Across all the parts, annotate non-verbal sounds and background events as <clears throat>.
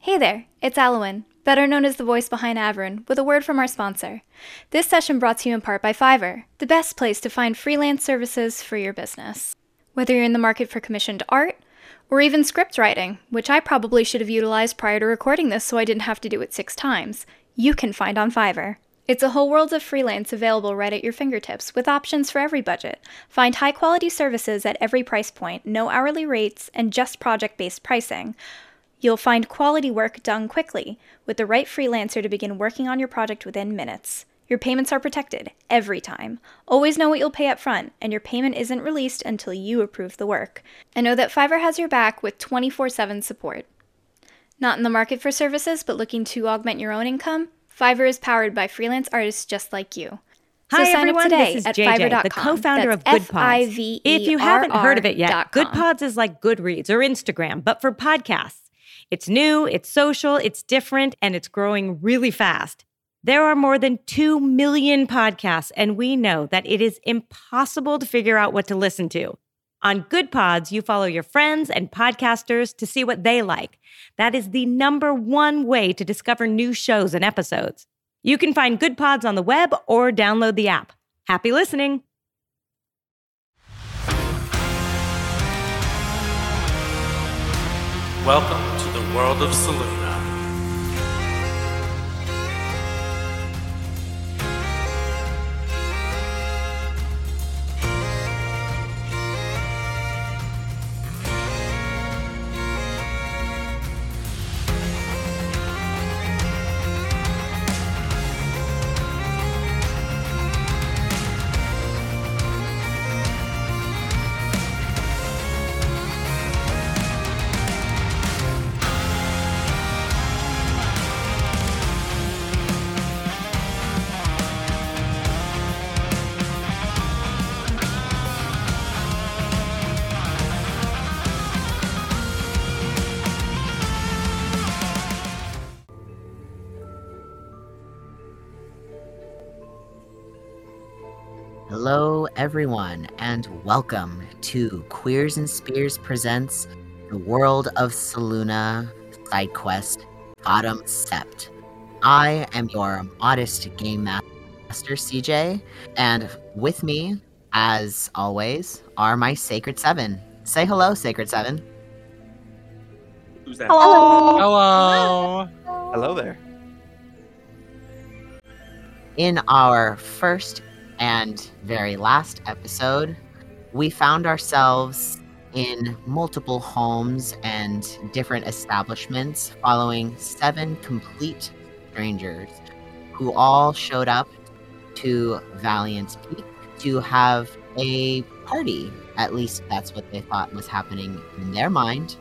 Hey there, it's Alwyn, better known as the voice behind Averin, with a word from our sponsor. This session brought to you in part by Fiverr, the best place to find freelance services for your business. Whether you're in the market for commissioned art, or even script writing, which I probably should have utilized prior to recording this so I didn't have to do it six times, you can find on Fiverr. It's a whole world of freelance available right at your fingertips with options for every budget. Find high quality services at every price point, no hourly rates, and just project based pricing. You'll find quality work done quickly with the right freelancer to begin working on your project within minutes. Your payments are protected every time. Always know what you'll pay up front, and your payment isn't released until you approve the work. And know that Fiverr has your back with 24 7 support. Not in the market for services, but looking to augment your own income? Fiverr is powered by freelance artists just like you. So Hi sign everyone, up today this is at JJ, fiverr.com. the co-founder That's of Good Pods. If you haven't heard of it yet, Good. Pods is like Goodreads or Instagram, but for podcasts. It's new, it's social, it's different, and it's growing really fast. There are more than 2 million podcasts, and we know that it is impossible to figure out what to listen to. On Good Pods, you follow your friends and podcasters to see what they like. That is the number one way to discover new shows and episodes. You can find Good Pods on the web or download the app. Happy listening. Welcome to world of Saluna. Everyone, and welcome to Queers and Spears presents the World of Saluna side quest Bottom Sept. I am your modest game master, CJ, and with me, as always, are my Sacred Seven. Say hello, Sacred Seven. Who's that? Hello. Hello Hello there. In our first and very last episode, we found ourselves in multiple homes and different establishments following seven complete strangers who all showed up to Valiance Peak to have a party. At least that's what they thought was happening in their mind.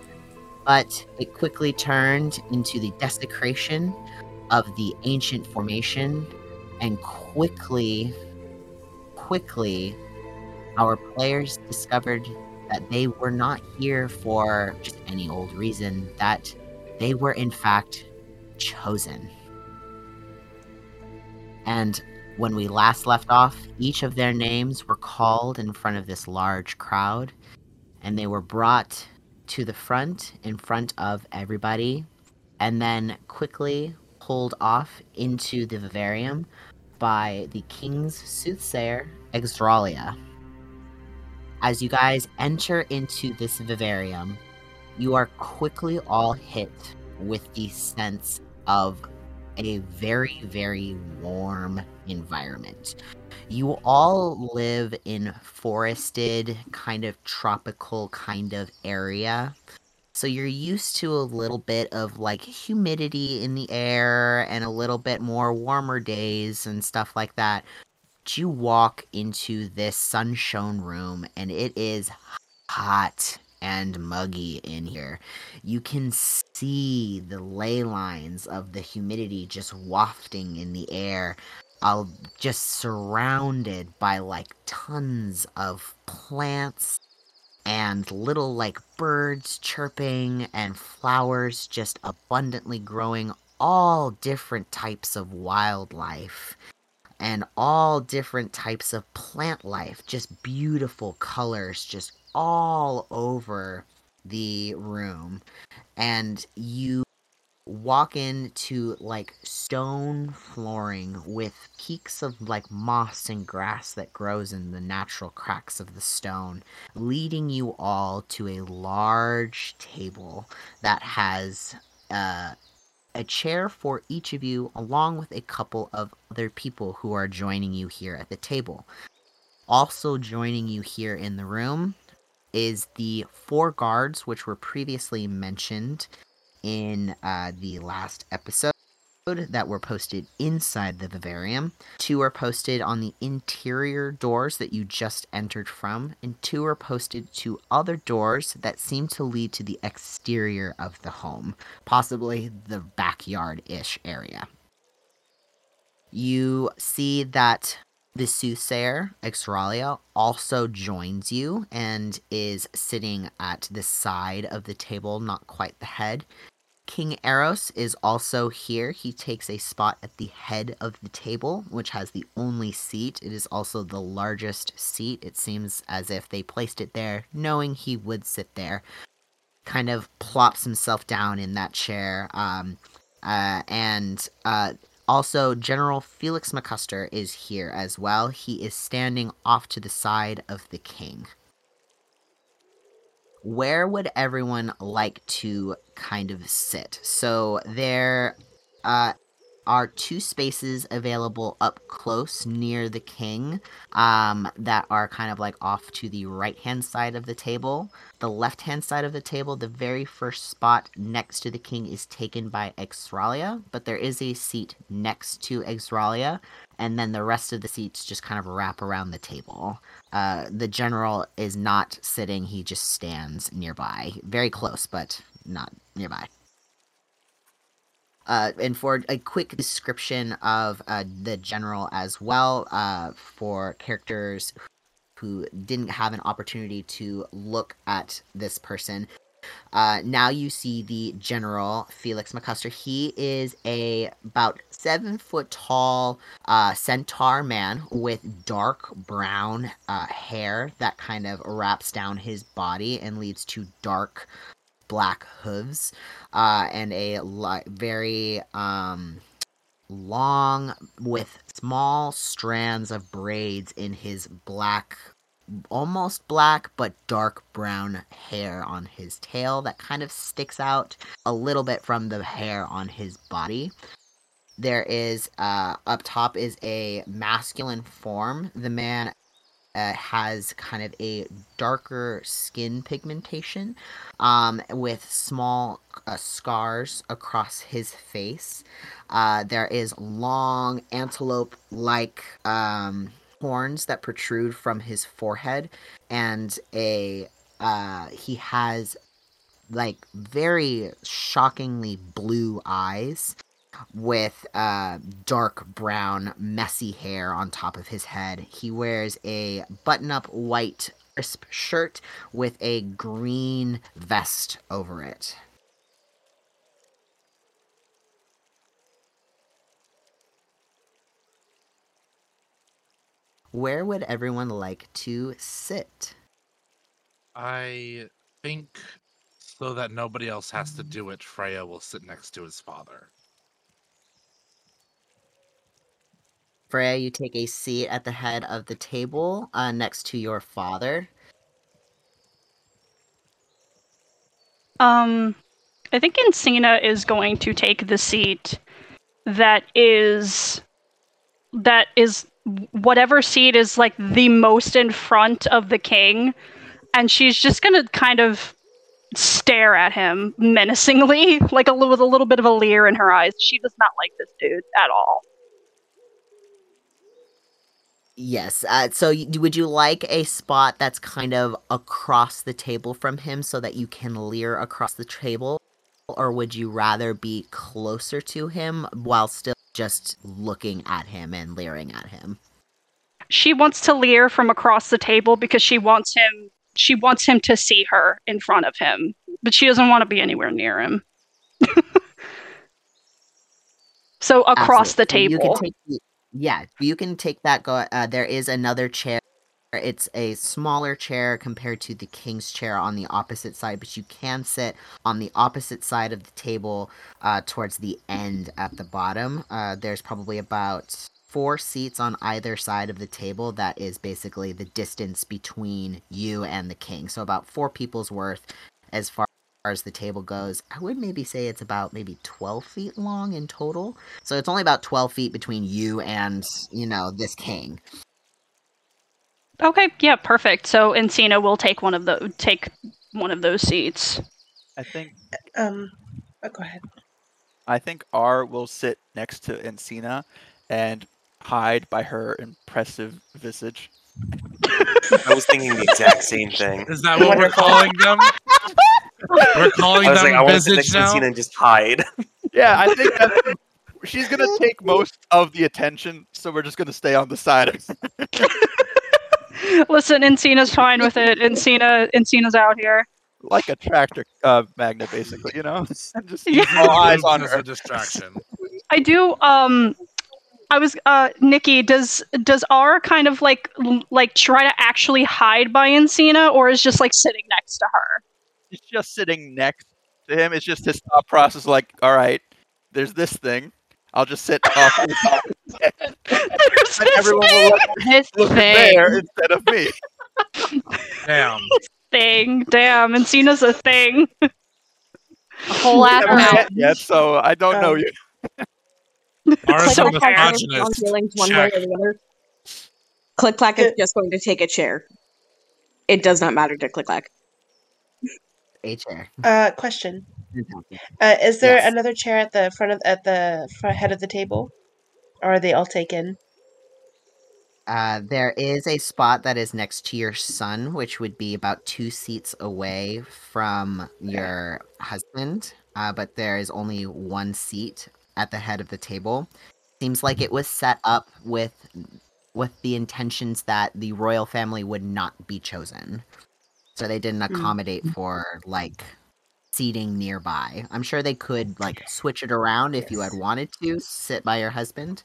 But it quickly turned into the desecration of the ancient formation and quickly quickly our players discovered that they were not here for just any old reason that they were in fact chosen. And when we last left off each of their names were called in front of this large crowd and they were brought to the front in front of everybody and then quickly pulled off into the vivarium by the king's soothsayer, Exdralia. As you guys enter into this vivarium, you are quickly all hit with the sense of a very, very warm environment. You all live in forested, kind of tropical kind of area. So you're used to a little bit of like humidity in the air and a little bit more warmer days and stuff like that. You walk into this sunshone room and it is hot and muggy in here. You can see the ley lines of the humidity just wafting in the air. Uh, just surrounded by like tons of plants and little like birds chirping and flowers just abundantly growing all different types of wildlife and all different types of plant life just beautiful colors just all over the room. And you walk into like stone flooring with peaks of like moss and grass that grows in the natural cracks of the stone, leading you all to a large table that has uh, a chair for each of you, along with a couple of other people who are joining you here at the table. Also joining you here in the room is the four guards, which were previously mentioned in uh, the last episode that were posted inside the vivarium. Two are posted on the interior doors that you just entered from, and two are posted to other doors that seem to lead to the exterior of the home, possibly the backyard ish area. You see that the soothsayer, Exralia, also joins you and is sitting at the side of the table, not quite the head. King Eros is also here. He takes a spot at the head of the table, which has the only seat. It is also the largest seat. It seems as if they placed it there knowing he would sit there. Kind of plops himself down in that chair. Um, uh, and uh, also, General Felix McCuster is here as well. He is standing off to the side of the king. Where would everyone like to kind of sit? So there uh, are two spaces available up close near the king um, that are kind of like off to the right hand side of the table. The left hand side of the table, the very first spot next to the king is taken by Exralia, but there is a seat next to Exralia, and then the rest of the seats just kind of wrap around the table. Uh, the general is not sitting, he just stands nearby. Very close, but not nearby. Uh, and for a quick description of uh, the general as well, uh, for characters who didn't have an opportunity to look at this person, uh, now you see the general Felix McCuster. He is a about seven foot tall uh, centaur man with dark brown uh, hair that kind of wraps down his body and leads to dark black hooves uh, and a li- very um, long with small strands of braids in his black almost black but dark brown hair on his tail that kind of sticks out a little bit from the hair on his body there is uh up top is a masculine form the man uh, has kind of a darker skin pigmentation um, with small uh, scars across his face. Uh, there is long antelope like um, horns that protrude from his forehead, and a uh, he has like very shockingly blue eyes with uh, dark brown, messy hair on top of his head. He wears a button up white crisp shirt with a green vest over it. Where would everyone like to sit? I think so that nobody else has to do it, Freya will sit next to his father. Freya, you take a seat at the head of the table uh, next to your father. Um, I think Encina is going to take the seat that is that is whatever seat is like the most in front of the king, and she's just gonna kind of stare at him menacingly, <laughs> like a with a little bit of a leer in her eyes. She does not like this dude at all. Yes. Uh, so, would you like a spot that's kind of across the table from him so that you can leer across the table? Or would you rather be closer to him while still just looking at him and leering at him? She wants to leer from across the table because she wants him she wants him to see her in front of him, but she doesn't want to be anywhere near him. <laughs> so across Absolutely. the You table. the, yeah, you can take that. Go. Uh, there is another chair It's a smaller chair compared to the king's chair on the opposite side, but you can sit on the opposite side of the table uh, towards the end at the bottom. Uh, there's probably about four seats on either side of the table. That is basically the distance between you and the king. So about four people's worth as far as the table goes. I would maybe say it's about maybe 12 feet long in total. So it's only about 12 feet between you and, you know, this king. Okay, yeah, perfect. So Encina will take one of the take one of those seats. I think Um, oh, go ahead. I think R will sit next to Encina and hide by her impressive visage. I was thinking the exact same thing. Is that what we're calling them? <laughs> We're calling I was them like, I want to sit next visage to Encina and just hide. Yeah, I think that she's gonna take most of the attention, so we're just gonna stay on the side. <laughs> of <laughs> Listen, Encina's fine with it. Encina Encina's out here. like a tractor uh, magnet, basically, you know. <laughs> Just <laughs> Yeah. all eyes on her. a distraction. I do um I was uh Nikki, does does R kind of like like try to actually hide by Encina or is just like sitting next to her? She's just sitting next to him. It's just his thought process, like, all right, there's this thing. I'll just sit off to the side, and this everyone will look, This look there instead of me. Damn. thing. Damn, Encina's a thing. A whole ass Never mountain. yet, so I don't know Um, you. Ours So misogynist. one Check. way or the other. Click clack is just going to take a chair. It does not matter to click clack. A chair. Uh, question. Uh, is there Yes. another chair at the front of at the front head of the table, or are they all taken? Uh, there is a spot that is next to your son, which would be about two seats away from your husband. Uh, but there is only one seat at the head of the table. Seems like it was set up with with the intentions that the royal family would not be chosen. So they didn't accommodate for like seating nearby. I'm sure they could like switch it around if you had wanted to sit by your husband.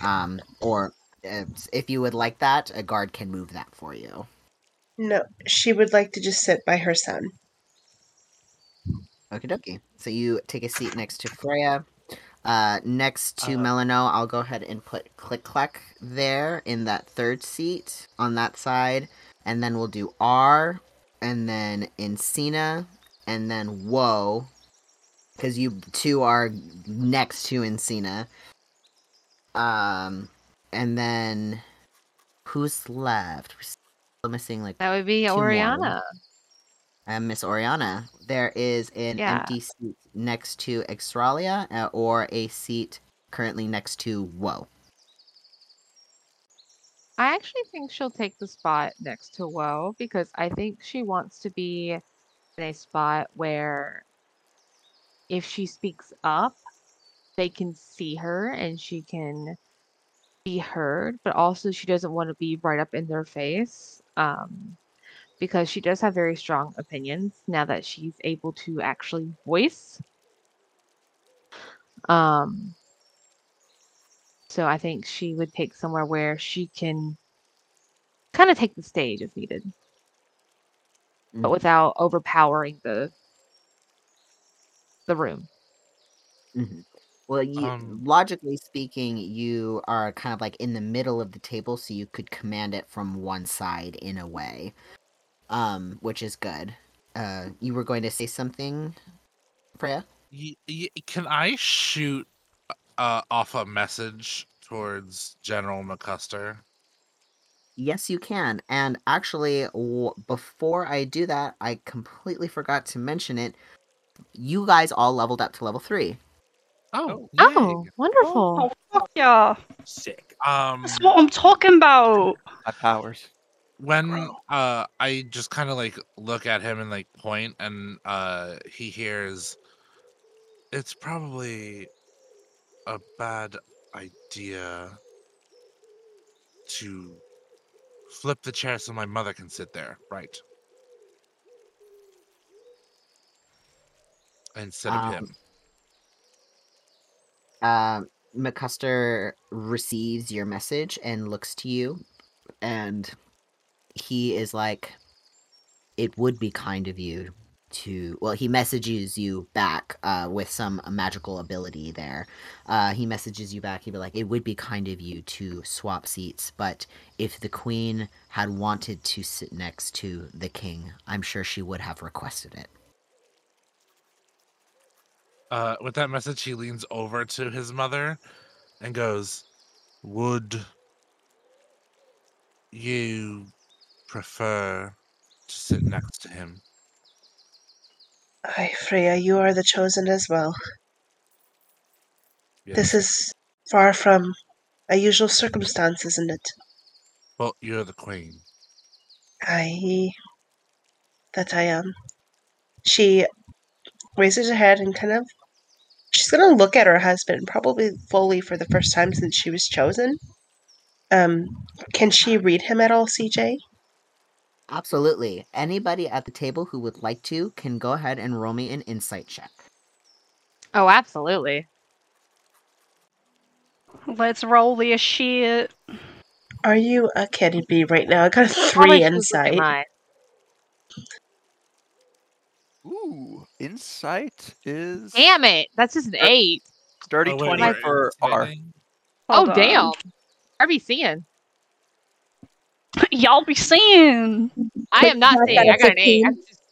Um, or uh, if you would like that, a guard can move that for you. No, she would like to just sit by her son. Okie dokie. So you take a seat next to Freya. Uh, next to Uh, Melano, I'll go ahead and put Click Clack there in that third seat on that side. And then we'll do R, and then Encina, and then Whoa, Because you two are next to Encina. Um, and then who's left? We're still missing like That would be. Oriana. uh, Miss Oriana. There is an Yeah. empty seat next to Extralia uh, or a seat currently next to Woe. I actually think she'll take the spot next to Woe because I think she wants to be in a spot where if she speaks up, they can see her and she can be heard, but also she doesn't want to be right up in their face. Um, because she does have very strong opinions now that she's able to actually voice. Um, so I think she would pick somewhere where she can kind of take the stage if needed, but Mhm. without overpowering the the room. Mhm. Well, you, Um, logically speaking, you are kind of like in the middle of the table, so you could command it from one side in a way, um, which is good. Uh, you were going to say something, Freya? Y- y- can I shoot uh, off a message towards General McCuster? Yes, you can. And actually, w- before I do that, I completely forgot to mention it. You guys all leveled up to level three. Oh, Oh, yay. wonderful. Fuck yeah. Sick. Um, That's what I'm talking about. My powers. when uh, I just kind of like look at him and like point, and uh, he hears, it's probably a bad idea to flip the chair so my mother can sit there, right? Instead of Um, him. Um, McCuster receives your message and looks to you, and he is like, it would be kind of you to. Well, he messages you back uh, with some magical ability there. Uh, he messages you back. He'd be like, it would be kind of you to swap seats, but if the queen had wanted to sit next to the king, I'm sure she would have requested it. Uh, with that message, he leans over to his mother and goes, Would you prefer to sit next to him? Aye, Freya, you are the chosen as well. This is far from a usual circumstance, isn't it? Well, you're the queen. Aye, that I am. She raises her head and kind of. She's gonna look at her husband, probably fully for the first time since she was chosen. Um, can she read him at all, CJ? Absolutely. Anybody at the table who would like to can go ahead and roll me an insight check. Oh, absolutely. Let's roll this shit. Are you a kidding me right now? I got a <laughs> three should look at insight. mine. Ooh, insight is Damn it! That's just an eight. dirty Oh, wait, twenty you're for R. Oh, Hold oh on. damn! RB seeing. <laughs> Y'all be seeing. I am not saying. I got a I an eight. I'm just,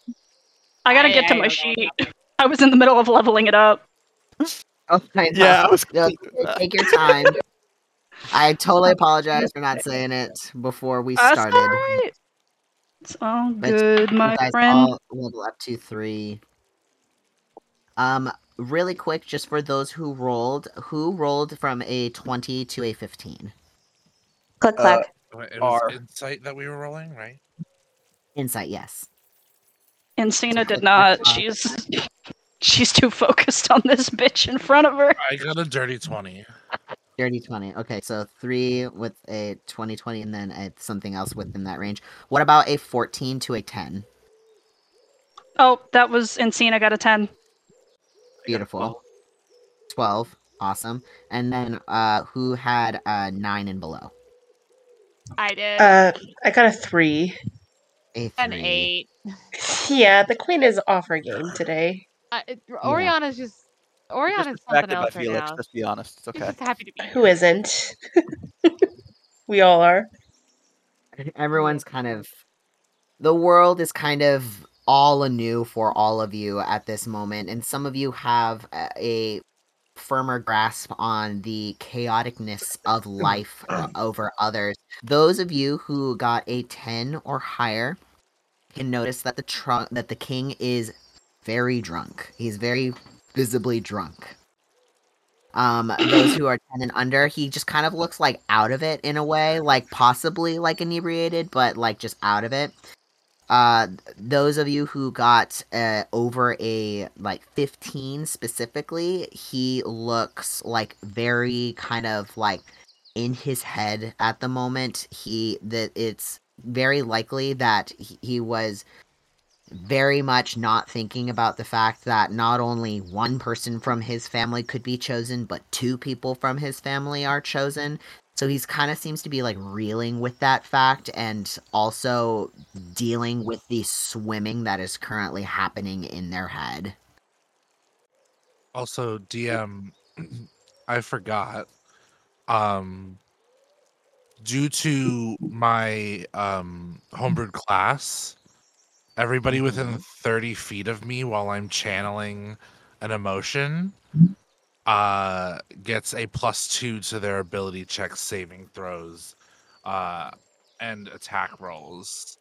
I gotta I- get to I my don't sheet. I was in the middle of leveling it up. Oh, I Yeah, I was No, take your time. I totally <laughs> apologize for not saying it before we That's started. alright. It's all But good, my you guys friend. all level up to three. Um, really quick, just for those who rolled, who rolled from a twenty to a fifteen? Click Uh, clack. Wait, It was R. insight that we were rolling, right? Insight, yes. Encina click did not. She's she's too focused on this <laughs> bitch in front of her. I got a dirty 20. Dirty 20. Okay, so three with a 20 20 and then a, something else within that range. What about a 14 to a 10? Oh, that was insane. I got a ten. Beautiful. 12. Awesome. And then uh who had uh 9 and below? I did Uh, I got a three. A 3. an eight. Yeah, the queen is off her game today. Uh, it, <sighs> Oriana's just Oriana's something Distracted by else right Felix. now. Let's be honest. It's She's okay. just happy to be. Who isn't? <laughs> we all are. <laughs> Everyone's kind of the world is kind of all anew for all of you at this moment and some of you have a, a firmer grasp on the chaoticness of <clears throat> life uh, over others. Those of you who got a 10 or higher can notice that the trunk that the king is very drunk. He's very visibly drunk. Um those who <clears throat> are 10 and under he just kind of looks like out of it in a way like possibly like inebriated but like just out of it uh those of you who got uh over a like 15 specifically he looks like very kind of like in his head at the moment. He that it's very likely that he, he was very much not thinking about the fact that not only one person from his family could be chosen but two people from his family are chosen so he's kind of seems to be like reeling with that fact and also dealing with the swimming that is currently happening in their head. Also, DM, <clears throat> I forgot. Um, due to my um homebrewed class, everybody within 30 feet of me while I'm channeling an emotion uh gets a plus two to their ability checks saving throws uh and attack rolls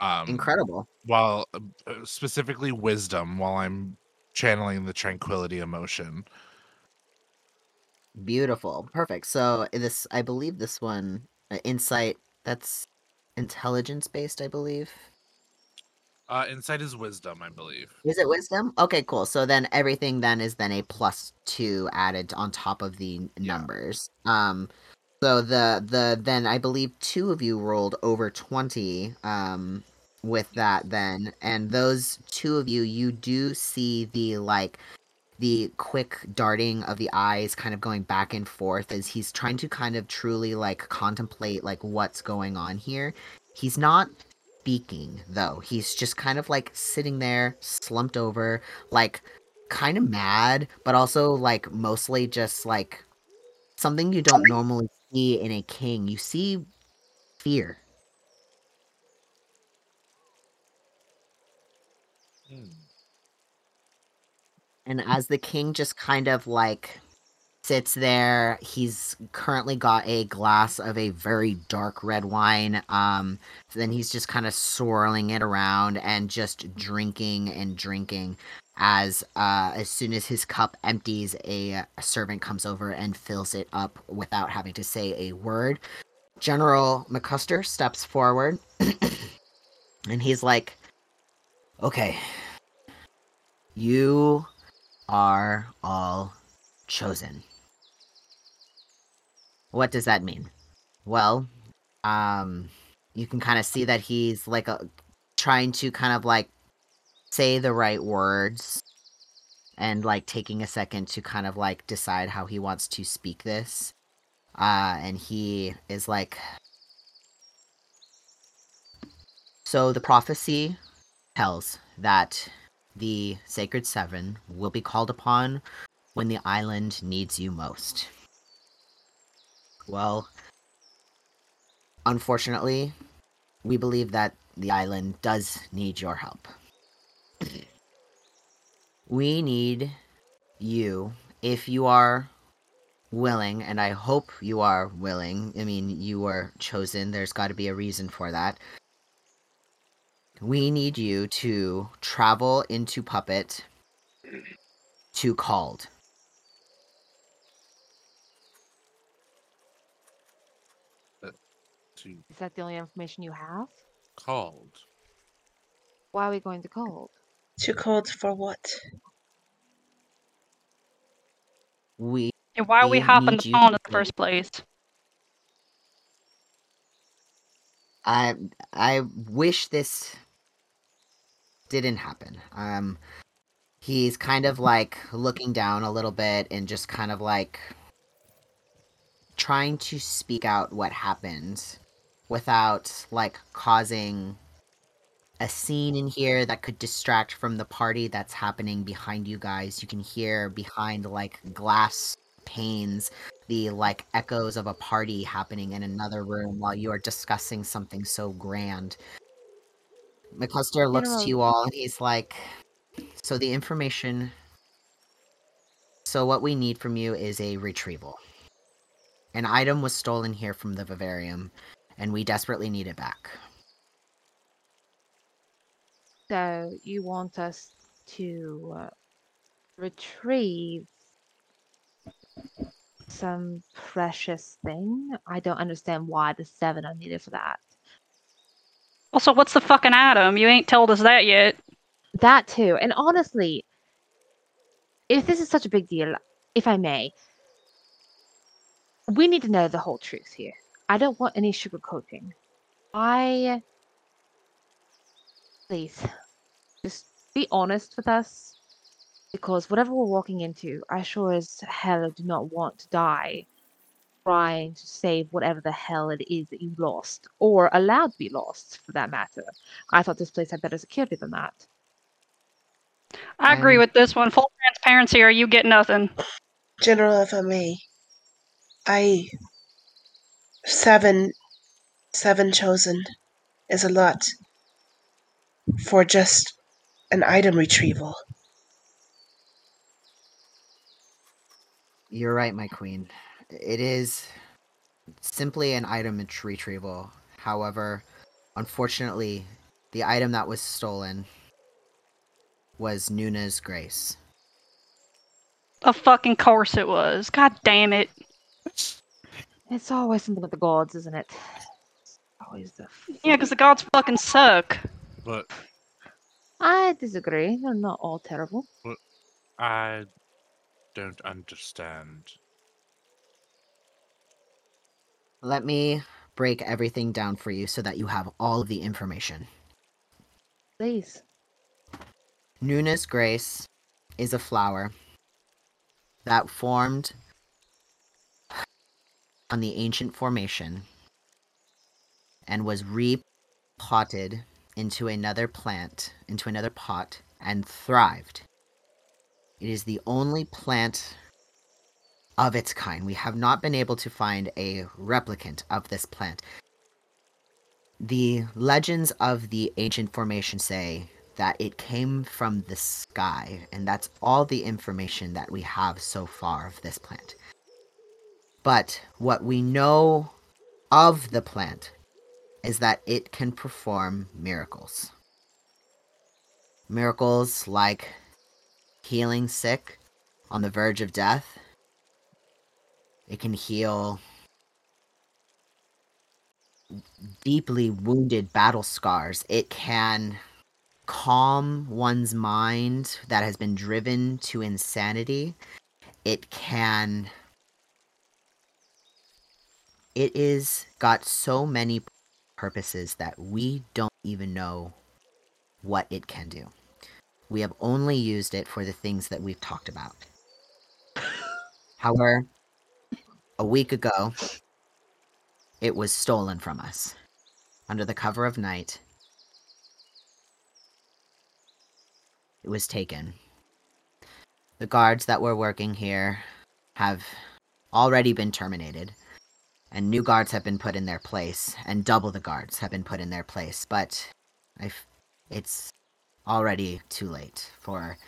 um Incredible. while uh, uh, specifically wisdom while i'm channeling the tranquility emotion Beautiful. Perfect. So this I believe this one uh, insight that's intelligence based, I believe. Uh insight is wisdom i believe Is it wisdom? Okay, cool. So then everything then is then a plus two added on top of the n- numbers. Um, so the the then I believe two of you rolled over twenty. Um, with that then, and those two of you, you do see the like the quick darting of the eyes kind of going back and forth as he's trying to kind of truly like contemplate like what's going on here. He's not speaking though. He's just kind of like sitting there slumped over like kind of mad but also like mostly just like something you don't normally see in a king. You see fear. Hmm. And as the king just kind of like sits there, he's currently got a glass of a very dark red wine. Um, then he's just kind of swirling it around and just drinking and drinking. As uh, as soon as his cup empties, a, a servant comes over and fills it up without having to say a word. General McCuster steps forward, <clears throat> and he's like, "Okay, you are all chosen. What does that mean? Well, um, you can kind of see that he's like a, trying to kind of like say the right words and like taking a second to kind of like decide how he wants to speak this. Uh, and he is like, so the prophecy tells that the Sacred Seven will be called upon when the island needs you most. Well, unfortunately, we believe that the island does need your help. we need you, if you are willing, and I hope you are willing. I mean, you were chosen, there's got to be a reason for that we need you to travel into Puppet to Called. To Is that the only information you have? called. Why are we going to cold? Too cold for what? We And why are we We hopping need the you phone in to the first place? I I wish this didn't happen. Um he's kind of like looking down a little bit and just kind of like trying to speak out what happened without like causing a scene in here that could distract from the party that's happening behind you guys. You can hear behind like glass panes the like echoes of a party happening in another room while you are discussing something so grand. McCuster looks to you all and he's like, So the information. So what we need from you is a retrieval. An item was stolen here from the vivarium, and we desperately need it back. So you want us to uh, retrieve some precious thing? I don't understand why the seven are needed for that. Also, what's the fucking item? You ain't told us that yet. That too. And honestly, if this is such a big deal, if I may, we need to know the whole truth here. I don't want any sugarcoating. I. Please, just be honest with us. Because whatever we're walking into, I sure as hell do not want to die trying to save whatever the hell it is that you lost, or allowed to be lost for that matter. I thought this place had better security than that. I agree Um, with this one. Full transparency, or you get nothing. General, if I may, I seven seven chosen is a lot for just an item retrieval. You're right, my queen. It is simply an item retrieval. However, unfortunately, the item that was stolen was Nuna's grace. Of fucking course it was. God damn it. It's always something with the gods, isn't it? Always the. Yeah, because the gods fucking suck. But I disagree. They're not all terrible. But I don't understand. Let me break everything down for you so that you have all of the information. Please. Nuna's grace is a flower that formed on the ancient formation and was repotted into another plant, into another pot, and thrived. It is the only plant of its kind. We have not been able to find a replicant of this plant. The legends of the ancient formation say that it came from the sky, and that's all the information that we have so far of this plant. But what we know of the plant is that it can perform miracles. Miracles like healing sick on the verge of death. It can heal deeply wounded battle scars. It can calm one's mind that has been driven to insanity. It can. It is got so many purposes that we don't even know what it can do. We have only used it for the things that we've talked about. <laughs> However, a week ago, it was stolen from us. Under the cover of night, it was taken. The guards that were working here have already been terminated, and new guards have been put in their place, and double the guards have been put in their place. But I, it's already too late. For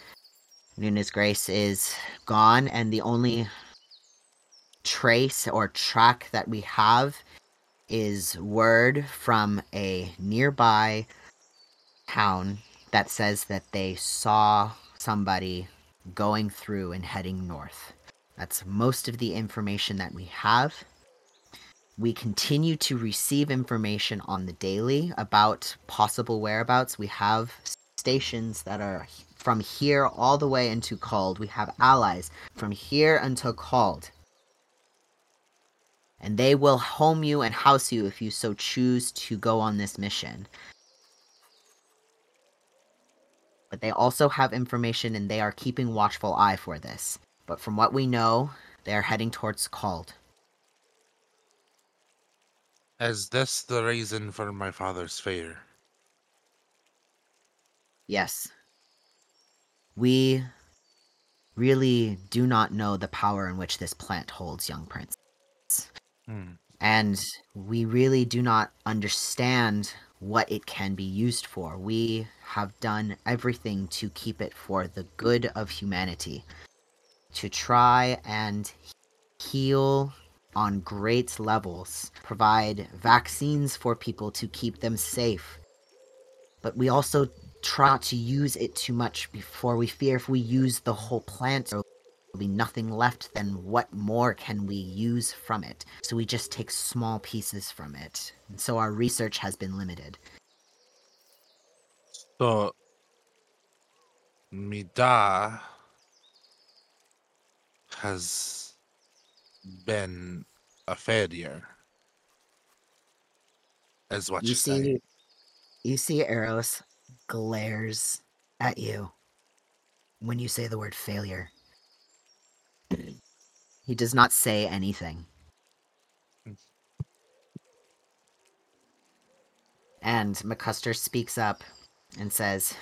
Nuna's Grace is gone, and the only trace or track that we have is word from a nearby town that says that they saw somebody going through and heading north. That's most of the information that we have. We continue to receive information on the daily about possible whereabouts. We have stations that are from here all the way into Called. We have allies from here until Called and they will home you and house you if you so choose to go on this mission. But they also have information and they are keeping watchful eye for this. But from what we know, they are heading towards Called. Is this the reason for my father's fear? Yes. We really do not know the power in which this plant holds, young prince. Hmm. And we really do not understand what it can be used for. We have done everything to keep it for the good of humanity, to try and heal on great levels, provide vaccines for people to keep them safe. But we also try to use it too much before we fear if we use the whole plant there'll be nothing left then what more can we use from it? So we just take small pieces from it. And so our research has been limited. So, Mida has been a failure, is what you see you see eros glares at you when you say the word failure. He does not say anything. And mccuster speaks up and says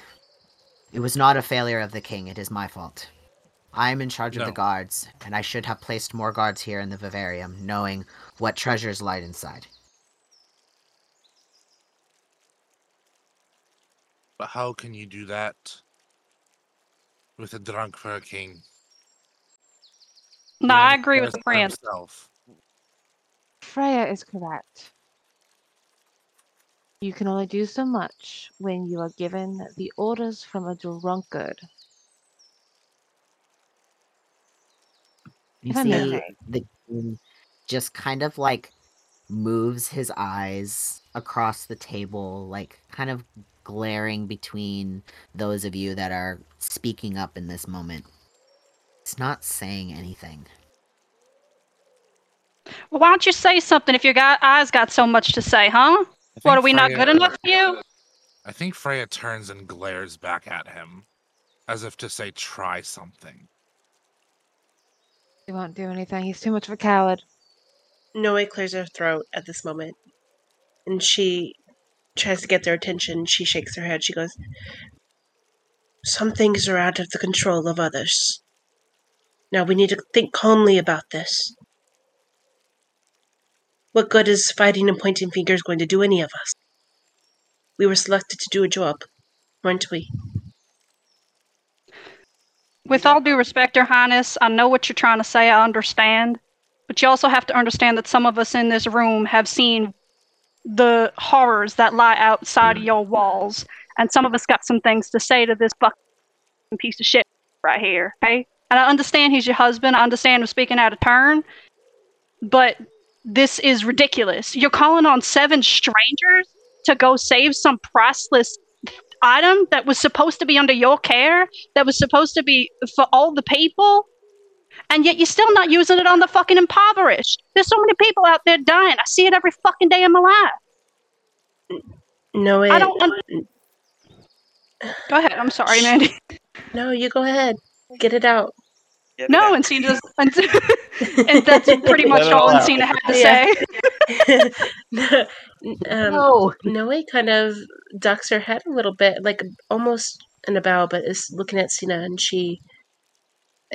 it was not a failure of the king. It is my fault i am in charge of the guards and i should have placed more guards here in the vivarium knowing what treasures lied inside But how can you do that with a drunk for a king? No, I agree with Cares for France. himself. Freya is correct. You can only do so much when you are given the orders from a drunkard. You If see say. the king just kind of like moves his eyes across the table, like kind of glaring between those of you that are speaking up in this moment. It's not saying anything. Well, why don't you say something if your guy, eyes got so much to say, huh? What, are we not good enough for you? I think Freya turns and glares back at him, as if to say, "Try something." He won't do anything. He's too much of a coward. Noe clears her throat at this moment, and she tries to get their attention. She shakes her head. She goes, Some things are out of the control of others. Now we need to think calmly about this. What good is fighting and pointing fingers going to do any of us? We were selected to do a job, weren't we? With all due respect, Your Highness, I know what you're trying to say. I understand. But you also have to understand that some of us in this room have seen the horrors that lie outside of mm. your walls. And some of us got some things to say to this fucking piece of shit right here, okay? And I understand he's your husband. I understand him speaking out of turn. But this is ridiculous. You're calling on seven strangers to go save some priceless item that was supposed to be under your care, that was supposed to be for all the people, and yet you're still not using it on the fucking impoverished. There's so many people out there dying. I see it every fucking day of my life. Noe. I don't. Un- mm. go ahead. I'm sorry, Mandy. No, you go ahead. Get it out. No, and she just, and, and that's <laughs> pretty much all all. Encina had to Yeah. say. <laughs> um, No. Noe kind of ducks her head a little bit, like almost in a bow, but is looking at Sina, and she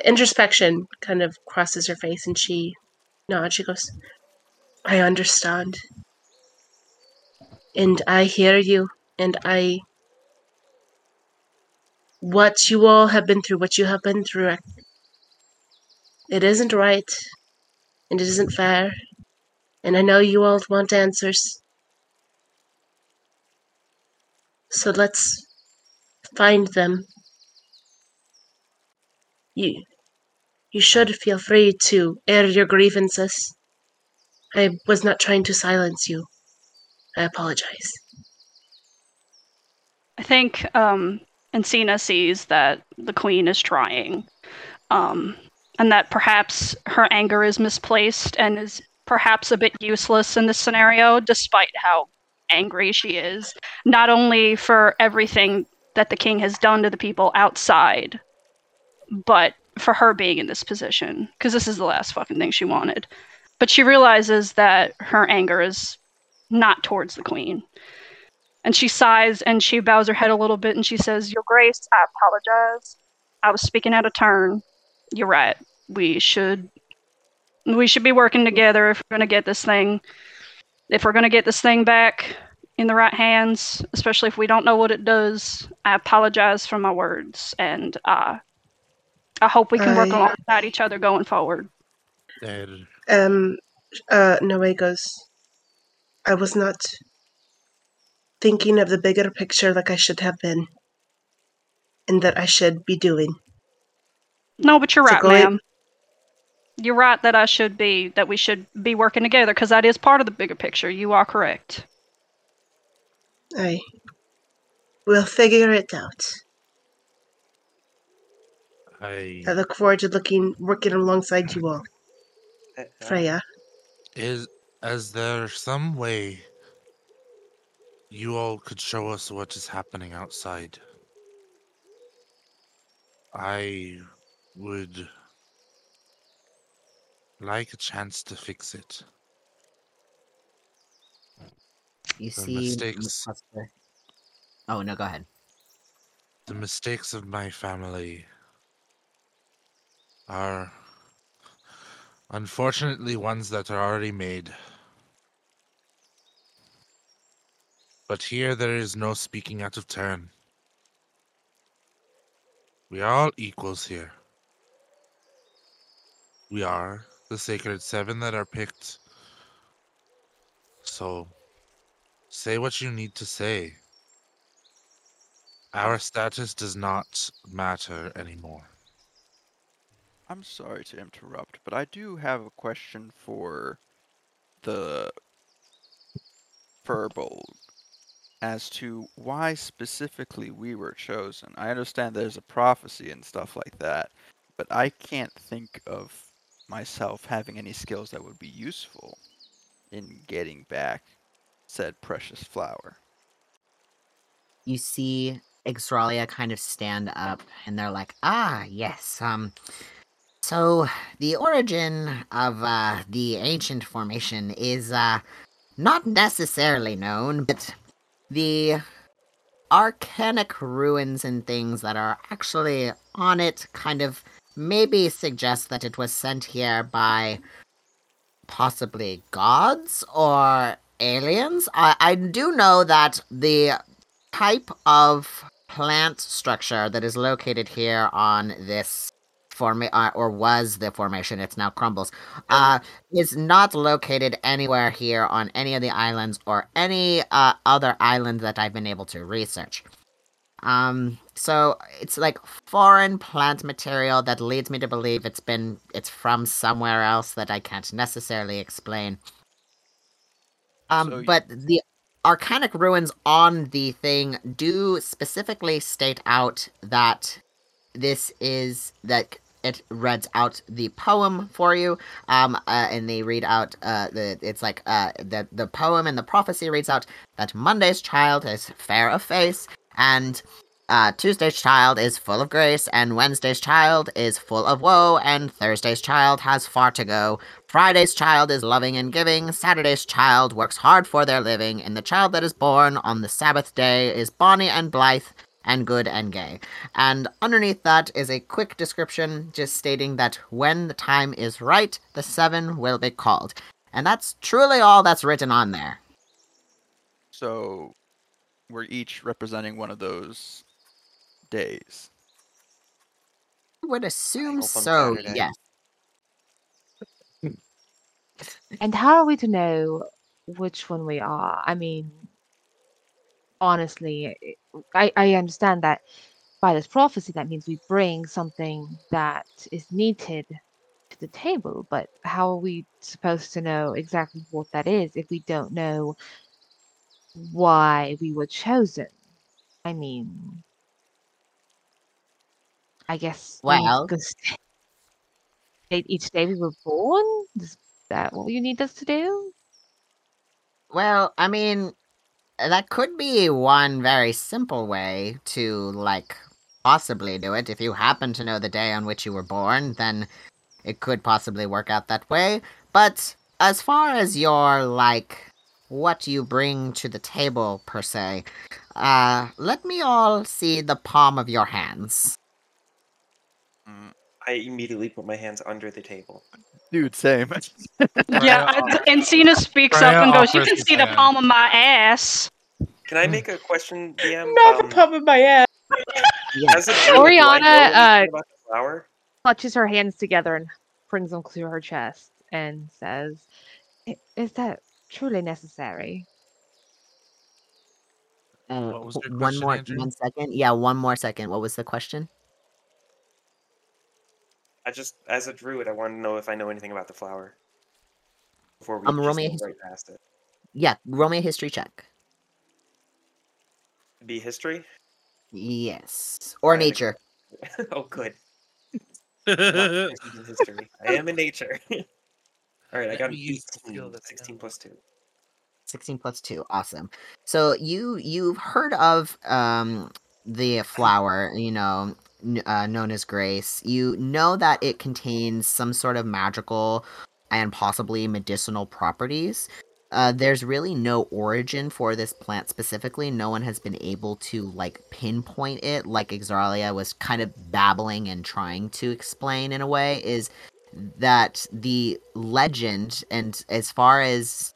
introspection kind of crosses her face, and she nods. She goes, "I understand, and I hear you, and I." What you all have been through, what you have been through, I- it isn't right, and it isn't fair, and I know you all want answers. So let's find them. You, you should feel free to air your grievances. I was not trying to silence you. I apologize. I think um, Encina sees that the queen is trying, um, and that perhaps her anger is misplaced and is perhaps a bit useless in this scenario, despite how angry she is. Not only for everything that the king has done to the people outside, but for her being in this position, because this is the last fucking thing she wanted. But she realizes that her anger is not towards the queen. And she sighs and she bows her head a little bit and she says, Your Grace, I apologize. I was speaking out of turn. You're right. We should we should be working together if we're gonna get this thing if we're gonna get this thing back in the right hands, especially if we don't know what it does. I apologize for my words and uh I hope we can work I- alongside each other going forward. Um, uh, Noe goes, I was not thinking of the bigger picture like I should have been, and that I should be doing. No, but you're So right, go ahead- ma'am. You're right that I should be that we should be working together because that is part of the bigger picture. You are correct. I will figure it out. I I look forward to looking, working alongside you all. <laughs> Uh, uh, Freya, is is there some way you all could show us what is happening outside? I would like a chance to fix it. You The see, mistakes. Oh no, go ahead. The mistakes of my family are unfortunately ones that are already made. But here there is no speaking out of turn. We are all equals here. We are the Sacred Seven that are picked. So, say what you need to say. Our status does not matter anymore. I'm sorry to interrupt, but I do have a question for the Furbolg as to why specifically we were chosen. I understand there's a prophecy and stuff like that, but I can't think of myself having any skills that would be useful in getting back said precious flower. You see Ixralia kind of stand up, and they're like, "Ah, yes. Um, So, the origin of uh, the ancient formation is uh, not necessarily known, but the arcanic ruins and things that are actually on it kind of maybe suggest that it was sent here by possibly gods or aliens. I, I do know that the type of plant structure that is located here on this form uh, or was the formation it's now crumbles uh is not located anywhere here on any of the islands or any uh, other island that i've been able to research um so it's like foreign plant material that leads me to believe it's been it's from somewhere else that i can't necessarily explain. Um So but the arcanic ruins on the thing do specifically state out that this is that it reads out the poem for you. Um uh, and they read out uh the it's like uh the the poem and the prophecy reads out that monday's child is fair of face and uh, Tuesday's child is full of grace, and Wednesday's child is full of woe, and Thursday's child has far to go. Friday's child is loving and giving, Saturday's child works hard for their living, and the child that is born on the Sabbath day is bonny and blithe, and good and gay. And underneath that is a quick description just stating that when the time is right, the seven will be called. And that's truly all that's written on there. So we're each representing one of those days. I would assume I'm so, Saturday. yes. <laughs> And how are we to know which one we are? I mean, honestly, I, I understand that by this prophecy, that means we bring something that is needed to the table, but how are we supposed to know exactly what that is if we don't know why we were chosen? I mean, I guess Well- state <laughs> each day we were born. Is that what you need us to do? Well, I mean, that could be one very simple way to, like, possibly do it. If you happen to know the day on which you were born, then it could possibly work out that way. But as far as your, like, what you bring to the table, per se, uh, let me all see the palm of your hands. I immediately put my hands under the table. Dude, same. <laughs> Yeah, and Encina speaks up and goes, "You can see the hand. palm of my ass." Can I make a question, DM? Not the Um, pump of my ass. <laughs> As a druid, do I know Oriana, uh, flower? clutches her hands together and brings them to her chest and says, Is that truly necessary? Uh, What was w- one question, more, Andrew? one second. Yeah, one more second. What was the question? I just, as a druid, I want to know if I know anything about the flower before we Um, just roll me a go right past it. Yeah, roll me a history check. Be history. Yes, or I- nature. <laughs> oh, good. Not proficient in history. I am in nature. <laughs> All right, I got an me 18. skill that 16 plus two. 16 plus 2 awesome so you you've heard of um the flower you know n- uh, known as grace you know that it contains some sort of magical and possibly medicinal properties uh, there's really no origin for this plant specifically. No one has been able to like pinpoint it, like Exarlia was kind of babbling and trying to explain in a way. Is that the legend, and as far as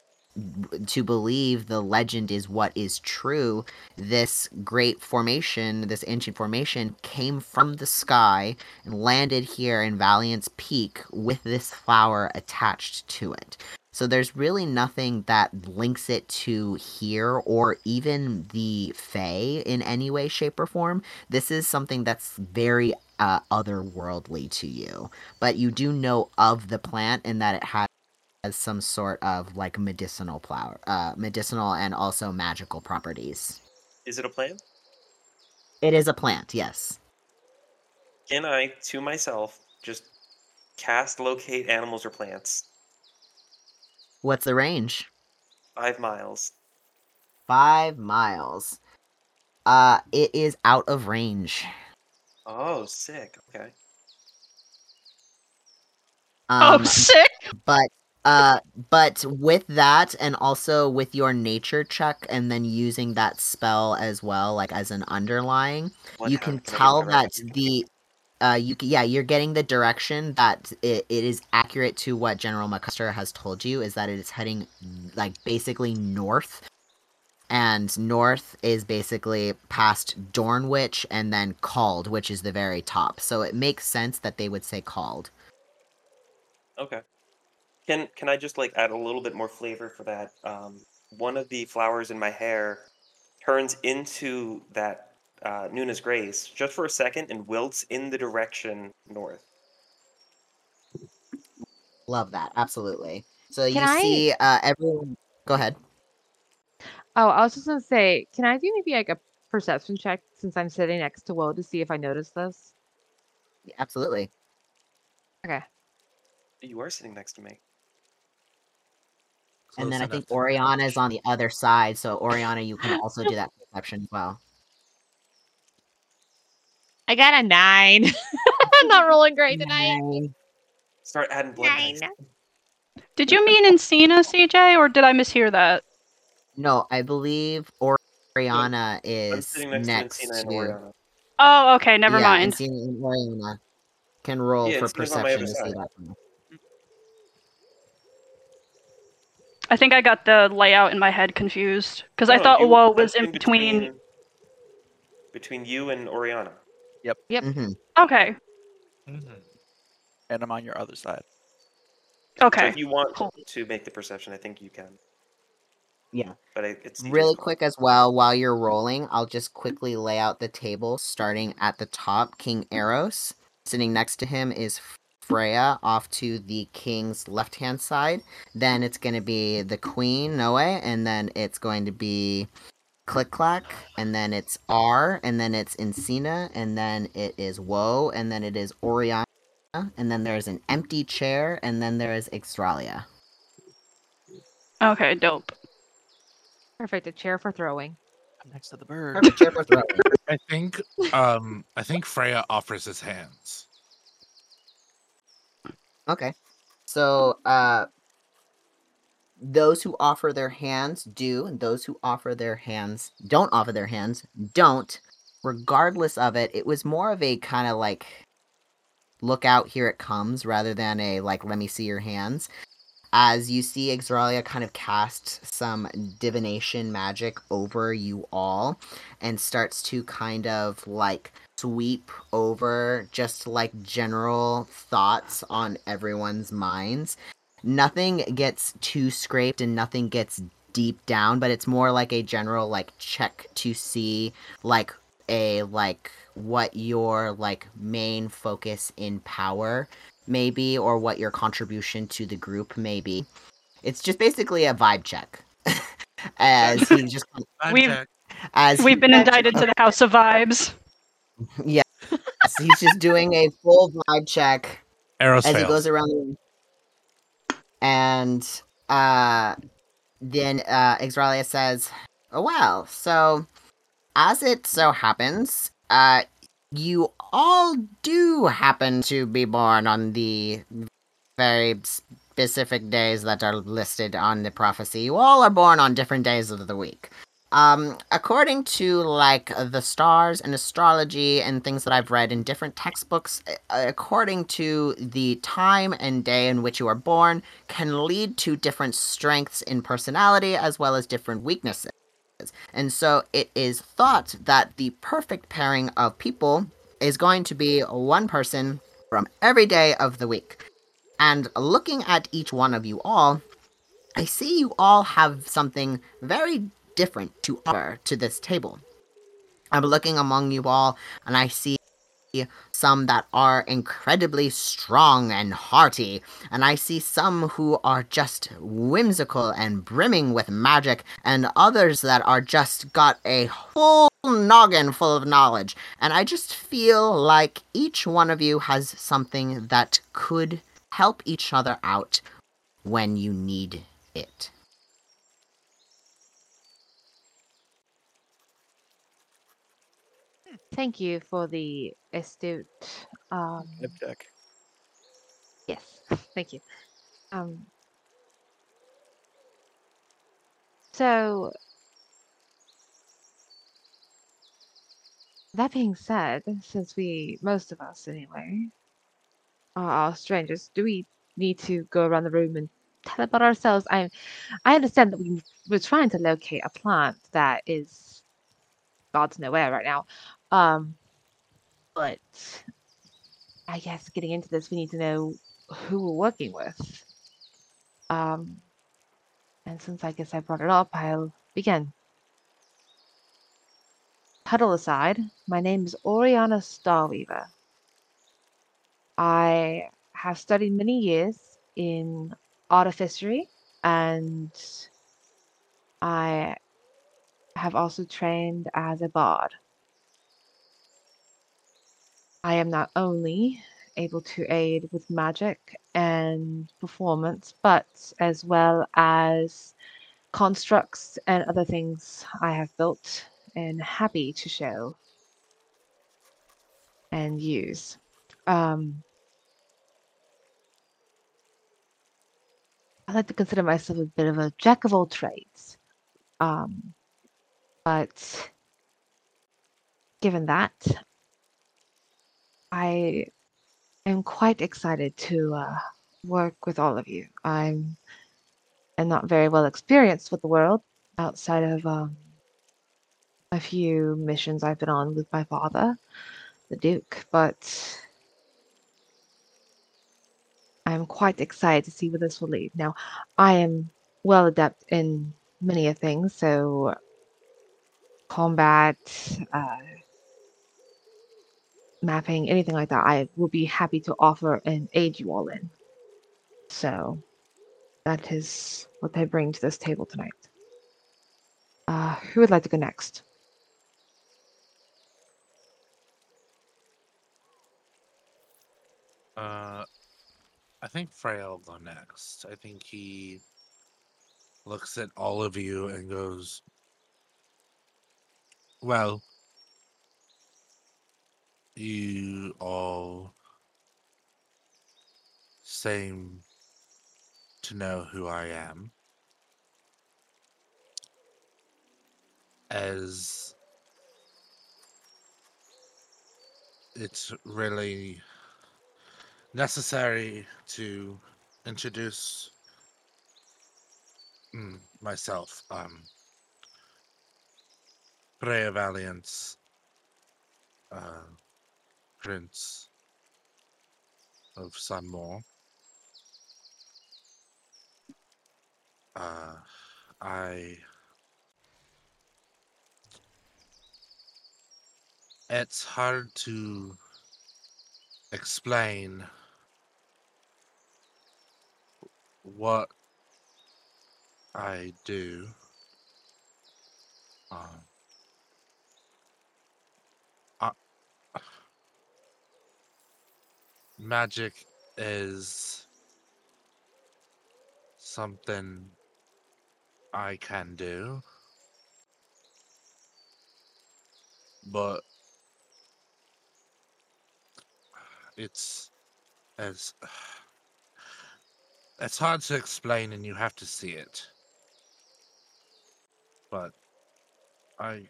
to believe the legend is what is true, this great formation, this ancient formation, came from the sky and landed here in Valiance Peak with this flower attached to it. So there's really nothing that links it to here or even the Fae in any way, shape, or form. This is something that's very uh, otherworldly to you. But you do know of the plant and that it has as some sort of like medicinal flower, uh, medicinal and also magical properties. Is it a plant? It is a plant, yes. Can I, to myself, just cast locate animals or plants? What's the range? Five miles. Five miles. Uh, it is out of range. Oh, sick. Okay. oh, Um, sick. but uh but with that and also with your nature check and then using that spell as well like as an underlying What you can can I get tell that the uh you yeah you're getting the direction that it, it is accurate to what general McCuster has told you is that it is heading like basically north. And north is basically past dornwich and then called which is the very top. So it makes sense that they would say called Okay. Can can I just like add a little bit more flavor for that? Um, one of the flowers in my hair turns into that uh, Nuna's Grace just for a second and wilts in the direction north. Love that, absolutely. So Can you I- see uh everyone go ahead. Oh, I was just gonna say, can I do maybe like a perception check since I'm sitting next to Woe to see if I notice this? Absolutely. Okay. You are sitting next to me. And then Close I think Oriana is on the other side, so Oriana you can also do that perception as well. I got a nine. <laughs> I'm not rolling great tonight. Nine. Start adding blood. Nine. Did you mean Encina, CJ, or did I mishear that? No, I believe Oriana I'm is next, next to and to Oh, okay, never yeah, mind. Encina and Oriana can roll Yeah, for Encina's on my perception to see that. from- I think I got the layout in my head confused because I thought you- Woe was in sitting between. between you and Oriana. Yep. Mhm. Okay, Mhm. And I'm on your other side. So okay. if you want cool. to make the perception, I think you can. Yeah. But I, it's Really call. quick as well, while you're rolling, I'll just quickly lay out the table. Starting at the top, King Eros. Sitting next to him is Freya, off to the king's left hand side. Then it's going to be the queen, Noe, and then it's going to be Click Clack, and then it's R, and then it's Encina, and then it is Woe, and then it is Oriana, and then there's an empty chair, and then there is Extralia. Okay, dope. Perfect. A chair for throwing. I'm next to the bird. Perfect chair for throwing. <laughs> I think um I think Freya offers his hands. Okay. So, uh, those who offer their hands do, and those who offer their hands don't offer their hands don't. Regardless of it, it was more of a kind of like look out, here it comes, rather than a like let me see your hands. As you see Exralia kind of casts some divination magic over you all and starts to kind of like sweep over just like general thoughts on everyone's minds. Nothing gets too scraped and nothing gets deep down, but it's more like a general like check to see like a like what your like main focus in power may be or what your contribution to the group may be. It's just basically a vibe check. <laughs> as he <laughs> just Vibe We've- check. as We've been <laughs> indicted to the House of Vibes. Yeah, he's just doing a full vibe check Arrows as he goes around the room. And uh then uh Exralia says, oh, well, so as it so happens, uh you all do happen to be born on the very specific days that are listed on the prophecy. You all are born on different days of the week. Um, according to like the stars and astrology and things that I've read in different textbooks, according to the time and day in which you are born, can lead to different strengths in personality as well as different weaknesses. And so it is thought that the perfect pairing of people is going to be one person from every day of the week. And looking at each one of you all, I see you all have something very different to offer to this table. I'm looking among you all, and I see some that are incredibly strong and hearty, and I see some who are just whimsical and brimming with magic, and others that are just got a whole noggin full of knowledge. And I just feel like each one of you has something that could help each other out when you need it. Thank you for the astute. Um, Nib check. yes. <laughs> Thank you. Um, so, that being said, since we, most of us anyway, are, strangers, do we need to go around the room and tell about ourselves? I, I understand that we we're trying to locate a plant that is God's nowhere right now. Um, but I guess getting into this, we need to know who we're working with. Um, and since I guess I brought it up, I'll begin. Huddle aside, my name is Oriana Starweaver. I have studied many years in artificery and I have also trained as a bard. I am not only able to aid with magic and performance, but as well as constructs and other things I have built and happy to show and use. Um, I like to consider myself a bit of a jack of all trades. Um, but given that, I am quite excited to uh, work with all of you. I'm am not very well experienced with the world outside of um, a few missions I've been on with my father, the Duke, but I'm quite excited to see where this will lead. Now, I am well adept in many of things, so combat, uh, mapping, anything like that, I will be happy to offer and aid you all in. So that is what I bring to this table tonight. Uh, who would like to go next? Uh, I think Freya will go next. I think he looks at all of you and goes, Well, you all seem to know who I am. As it's really necessary to introduce mm, myself. Um, Freya Valiance, uh, Of Sunmore. Uh, I. It's hard to explain what I do. Um, magic is something I can do, but it's as <sighs> it's hard to explain and you have to see it. But i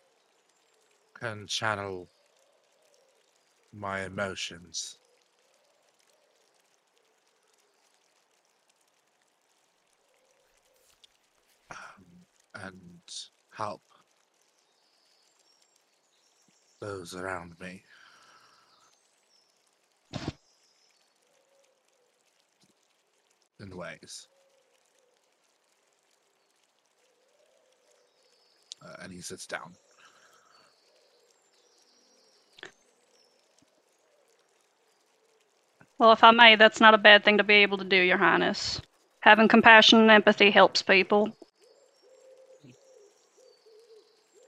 can channel my emotions and help those around me in ways. Uh, and he sits down. Well, if I may, that's not a bad thing to be able to do, Your Highness. Having compassion and empathy helps people.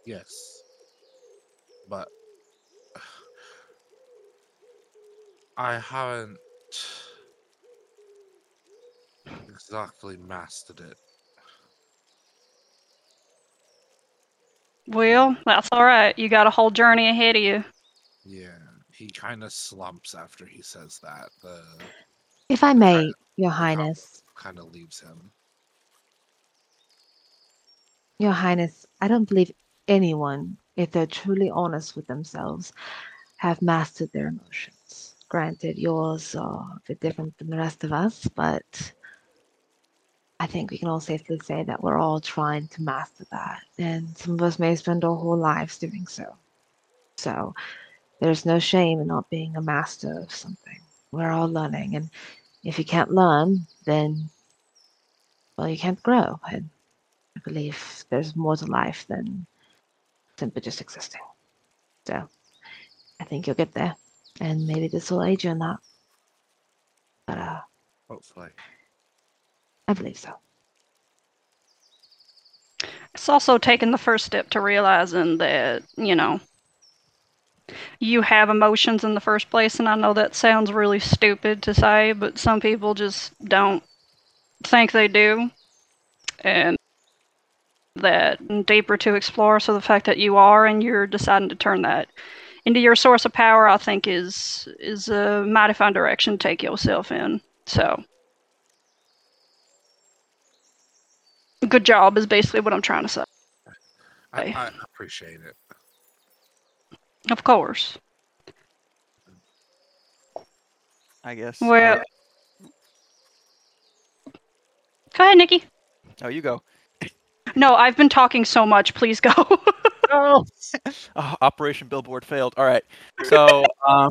Yes. But I haven't exactly mastered it. Well, that's all right. You got a whole journey ahead of you. Yeah, he kind of slumps after he says that. The If I may, Your Highness. Kind of leaves him. Your Highness, I don't believe anyone, if they're truly honest with themselves, have mastered their emotions. Granted, yours are a bit different than the rest of us, but I think we can all safely say that we're all trying to master that, and some of us may spend our whole lives doing so. So there's no shame in not being a master of something. We're all learning, and if you can't learn, then well, you can't grow. And I believe there's more to life than simply just existing. So I think you'll get there, and maybe this will aid you in that. But uh, Hopefully. I believe so. It's also taking the first step to realizing that, you know, you have emotions in the first place. And I know that sounds really stupid to say, but some people just don't think they do. And that deeper to explore. So the fact that you are and you're deciding to turn that into your source of power, I think is is a mighty fine direction to take yourself in. So good job is basically what I'm trying to say. I, I appreciate it. Of course. I guess. Well, uh, go ahead, Nikki. oh, you go. No, I've been talking so much. Please go. <laughs> No. Oh, Operation Billboard failed. All right. So, <laughs> um,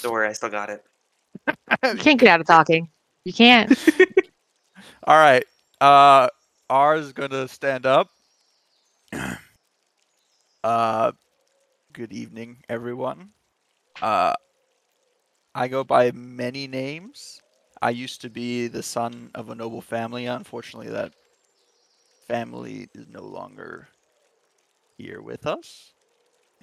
Don't worry, I still got it. You can't get out of talking. You can't. <laughs> all right. Uh, R is gonna stand up. <clears throat> Uh, good evening, everyone. Uh, I go by many names. I used to be the son of a noble family. Unfortunately, that family is no longer here with us.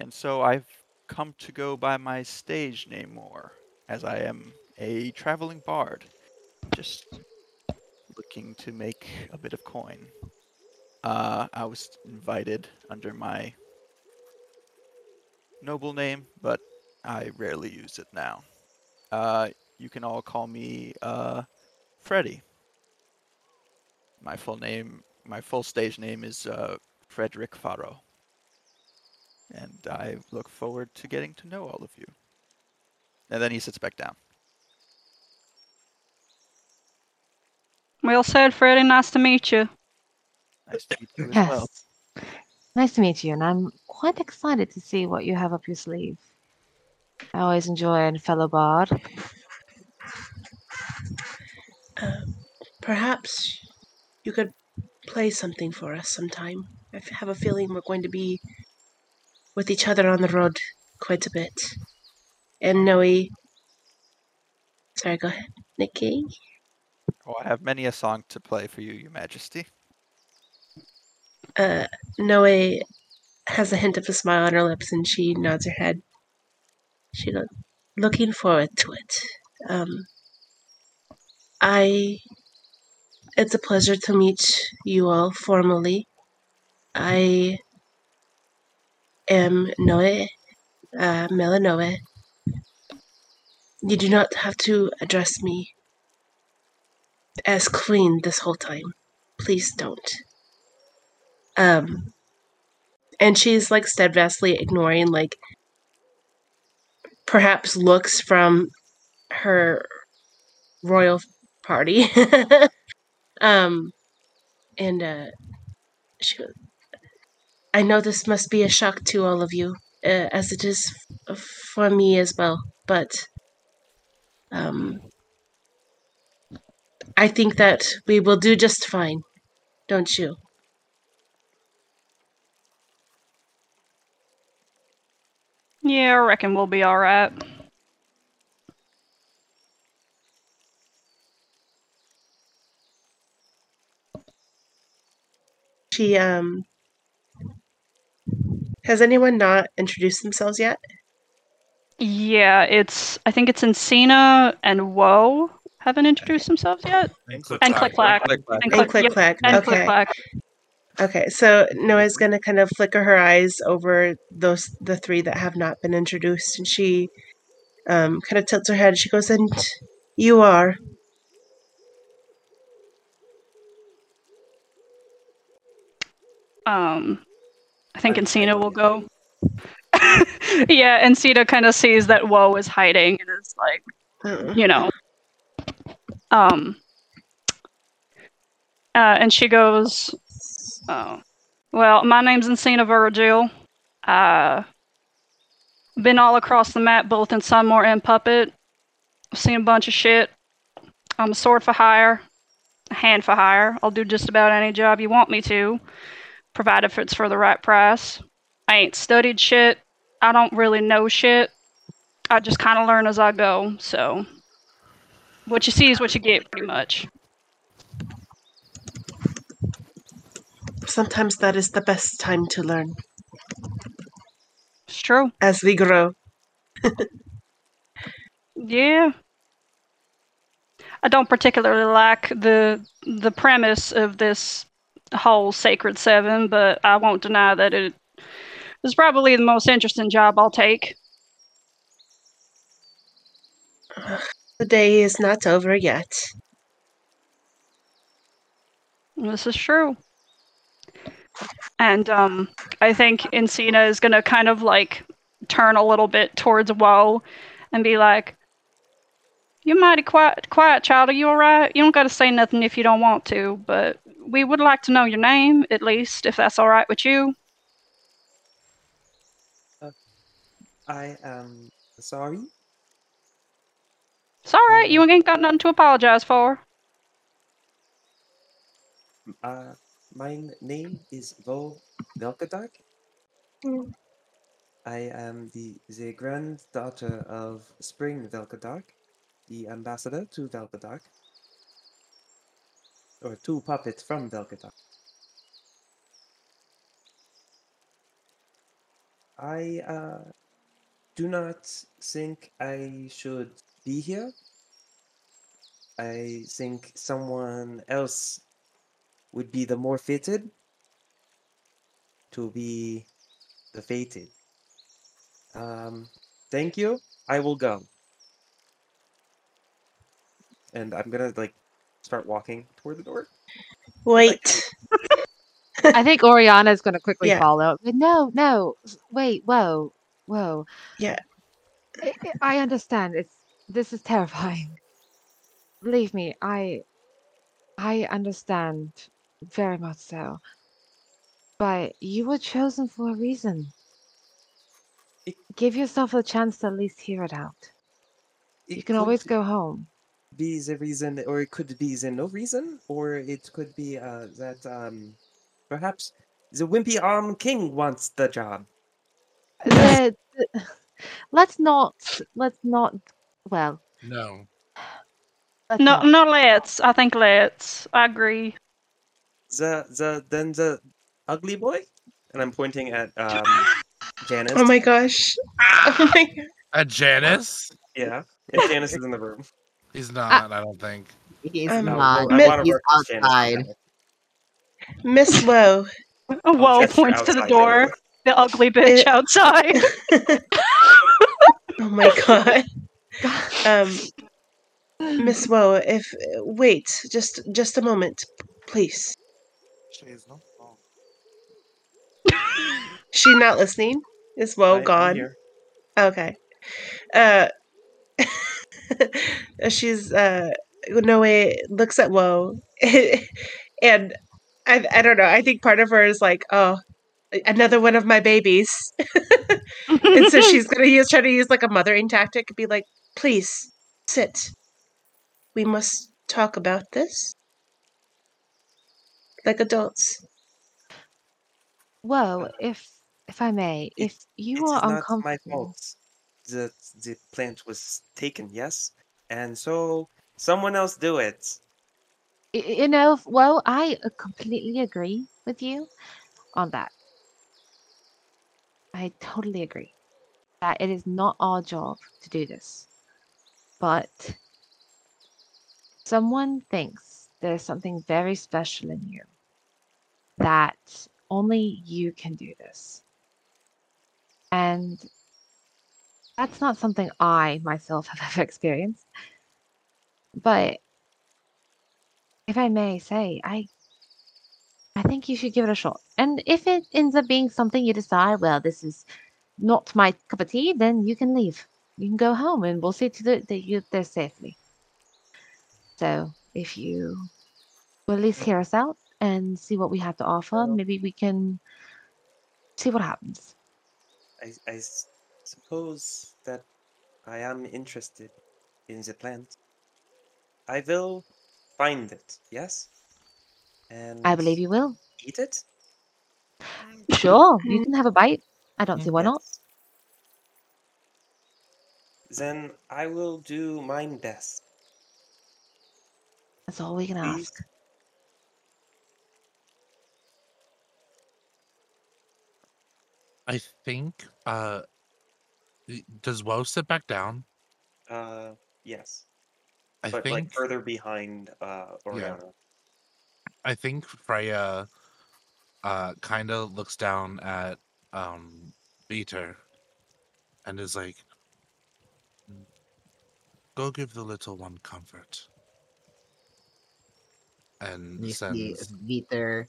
And so I've come to go by my stage name more, as I am a traveling bard. Just looking to make a bit of coin. Uh, I was invited under my noble name, but I rarely use it now. Uh, you can all call me uh, Freddy. My full name, my full stage name is uh, Frederick Faro. And I look forward to getting to know all of you. And then he sits back down. well said, Freddie. Nice to meet you. Nice to meet you as Yes. well. Nice to meet you, and I'm quite excited to see what you have up your sleeve. I always enjoy a fellow bard. Um, perhaps you could play something for us sometime. I have a feeling we're going to be with each other on the road quite a bit. And Noe. Sorry, go ahead. Nikki? Oh, I have many a song to play for you, Your Majesty. Uh, Noe has a hint of a smile on her lips and she nods her head. She goes, looking forward to it. Um, I. It's a pleasure to meet you all formally. I am Noe, uh, Melanoe. You do not have to address me as queen this whole time. Please don't. Um, and she's like steadfastly ignoring like perhaps looks from her royal party. <laughs> um, and uh, she, I know this must be a shock to all of you, uh, as it is f- for me as well. But um, I think that we will do just fine, don't you? Yeah, I reckon we'll be all right. She um has anyone not introduced themselves yet? Yeah, it's. I think it's Encina and Woe haven't introduced themselves yet. And And Click Clack. Click Clack. And And Click, click yep, clack. and Okay. Click Clack. Okay, so Noah's gonna kind of flicker her eyes over those the three that have not been introduced, and she um, kind of tilts her head. She goes, "And You are. Um, I think Encina will go. <laughs> yeah, Encina kind of sees that Woe is hiding and is like, you know. Um, uh, and she goes, oh, well, my name's Encina Virgil. Uh, been all across the map, both in Sunmore and Puppet. I've seen a bunch of shit. I'm a sword for hire, a hand for hire. I'll do just about any job you want me to, provided if it's for the right price. I ain't studied shit. I don't really know shit. I just kind of learn as I go. So, what you see is what you get, pretty much. sometimes that is the best time to learn It's true. as we grow. <laughs> Yeah. I don't particularly like the the premise of this whole Sacred Seven, but I won't deny that it is probably the most interesting job I'll take. The day is not over yet. This is true. And um, I think Encina is gonna kind of like turn a little bit towards Woe and be like, "You're mighty quiet, quiet child. Are you all right? You don't got to say nothing if you don't want to, but we would like to know your name at least, if that's all right with you." Uh, I am sorry. It's all right. You uh, ain't got nothing to apologize for. Uh, my name is Vo Velkadak. Hmm. I am the, the granddaughter of Spring Velkadak, the ambassador to Velkadak. Or two puppets from Velkadak. I uh, do not think I should be here. I think someone else would be the more fitted to be the fated. Um, thank you. I will go. And I'm gonna like start walking toward the door. Wait. <laughs> I think Oriana is going to quickly Yeah. follow. But no, no, s- wait, whoa, whoa. Yeah. I, I I understand. It's this is terrifying. Believe me, I I understand very much so. But you were chosen for a reason. Give yourself a chance to at least hear it out. You It can could always go home. Be the reason, or it could be the no reason, or it could be uh, that um, perhaps the wimpy arm king wants the job. The- the- let's not let's not well No. let's No, not. no, let's. I think let's. I agree. The the then the ugly boy, and I'm pointing at um, Janice. Oh my gosh. Oh <laughs> my. At Janice? Yeah, if Janice is in the room. He's not, I don't think. He's Um, not. I wanna He's work with Janice outside. Miss Woe. Woe gesture points to the outside door. The ugly <laughs> bitch It- outside. <laughs> <laughs> Oh my god. Um Miss Woe, if wait, just just a moment, please. She is not She not listening? Is Woe gone? Okay. Uh <laughs> she's uh Noe looks at Woe <laughs> and I I don't know, I think part of her is like, oh another one of my babies. <laughs> and so she's gonna use try to use like a mothering tactic and be like, please sit. We must talk about this. Like adults. Whoa, if if I may, if you It are is not my uncomfortable, fault. The the plant was taken, yes, and so someone else do it. you know, well, I uh, completely agree with you on that. I totally agree that it is not our job to do this. But someone thinks there's something very special in you that only you can do this. And that's not something I myself have <laughs> ever experienced. But if I may say, I I think you should give it a shot. And if it ends up being something you decide, well, this is not my cup of tea, then you can leave. You can go home and we'll see to the, that you get there safely. So if you will at least hear us out and see what we have to offer, maybe we can see what happens. I, I suppose that I am interested in the plant. I will find it, yes? And I believe you will. eat it? Sure, you can have a bite. I don't see why not. Then I will do mine best. That's all we can Please. ask. I think. Uh, y- does Woe sit back down? Uh, yes. I but think. like further behind uh Oriana. I think Freya uh kind of looks down at um Beater and is like "Mm, go give the little one comfort. And You see sends Vither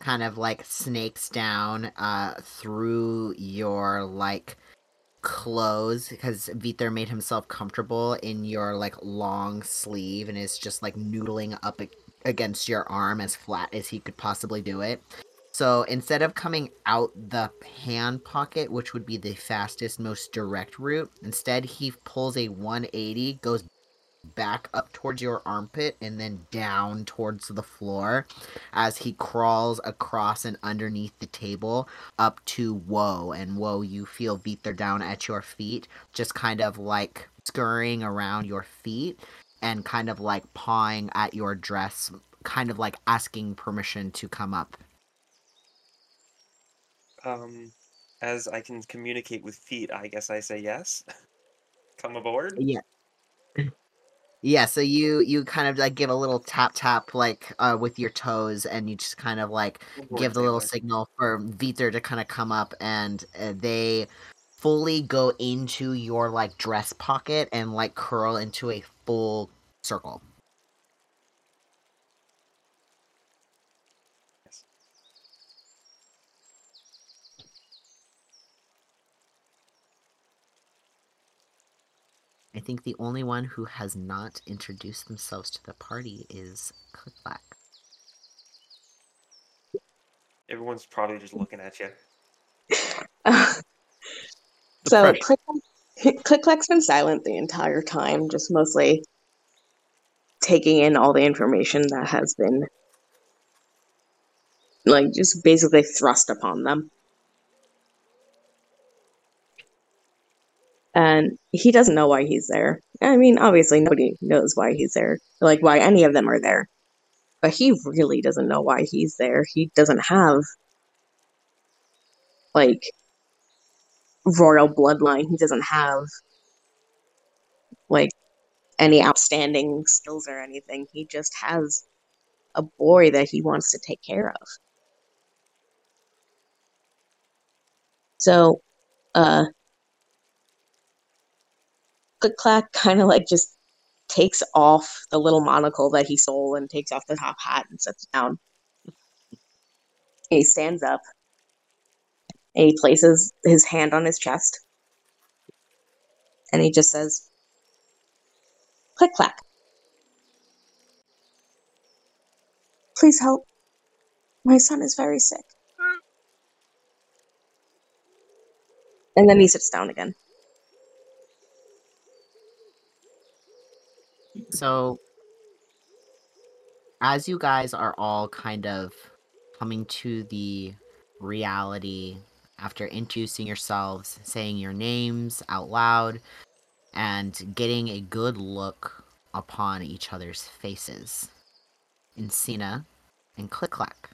kind of like snakes down uh through your like clothes because Vither made himself comfortable in your like long sleeve and is just like noodling up against your arm as flat as he could possibly do it. So instead of coming out the hand pocket, which would be the fastest, most direct route, instead he pulls a 180, goes back up towards your armpit and then down towards the floor as he crawls across and underneath the table up to Woe. And Woe, you feel Vither down at your feet, just kind of like scurrying around your feet and kind of like pawing at your dress, kind of like asking permission to come up. Um, as I can communicate with feet, I guess I say yes. <laughs> Come aboard. Yeah. Yeah, so you you kind of like give a little tap tap like uh with your toes and you just kind of like Aboard, give the little signal for Vither to kind of come up and uh, they fully go into your like dress pocket and like curl into a full circle. I think the only one who has not introduced themselves to the party is Click Clack. Everyone's probably just looking at you. <laughs> so pressure. Click Click Clack's been silent the entire time, just mostly taking in all the information that has been like just basically thrust upon them. And he doesn't know why he's there. I mean, obviously nobody knows why he's there, like why any of them are there. But he really doesn't know why he's there. He doesn't have like royal bloodline. He doesn't have like any outstanding skills or anything. He just has a boy that he wants to take care of. So, uh, Click Clack kind of like just takes off the little monocle that he stole and takes off the top hat and sets it down. He stands up and he places his hand on his chest and he just says, Click Clack. Please help. My son is very sick. And then he sits down again. So, as you guys are all kind of coming to the reality after introducing yourselves, saying your names out loud, and getting a good look upon each other's faces, Encina and Click Clack,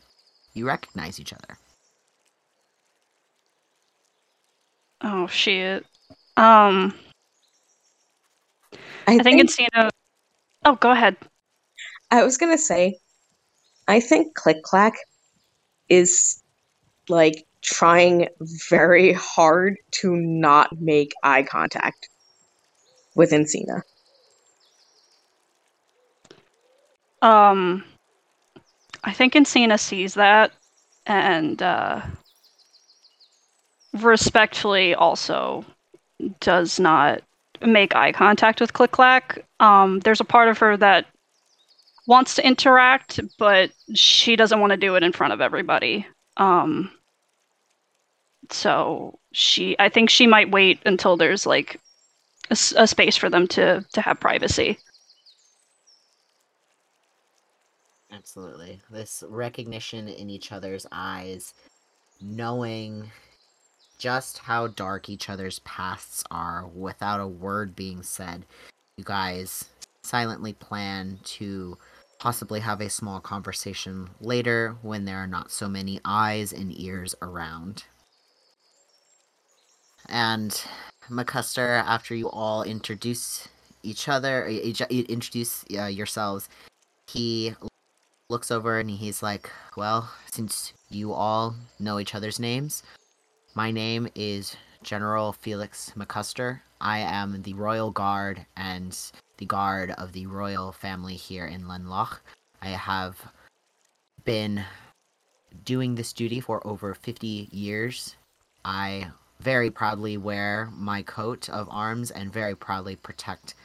you recognize each other. Oh shit. Um, I, I think it's you know. Oh, go ahead. I was gonna say, I think Click Clack is like trying very hard to not make eye contact with Encina. Um, I think Encina sees that and uh, respectfully also does not make eye contact with Click Clack. Um, there's a part of her that wants to interact, but she doesn't want to do it in front of everybody. Um, so she, I think she might wait until there's like a, a space for them to to have privacy. Absolutely. This recognition in each other's eyes, knowing just how dark each other's pasts are without a word being said. You guys silently plan to possibly have a small conversation later when there are not so many eyes and ears around. And McCuster, after you all introduce each other, uh, introduce uh, yourselves, he looks over and he's like, Well, since you all know each other's names, my name is General Felix McCuster. I am the Royal Guard and the guard of the royal family here in Lenloch. I have been doing this duty for over 50 years. I very proudly wear my coat of arms and very proudly protect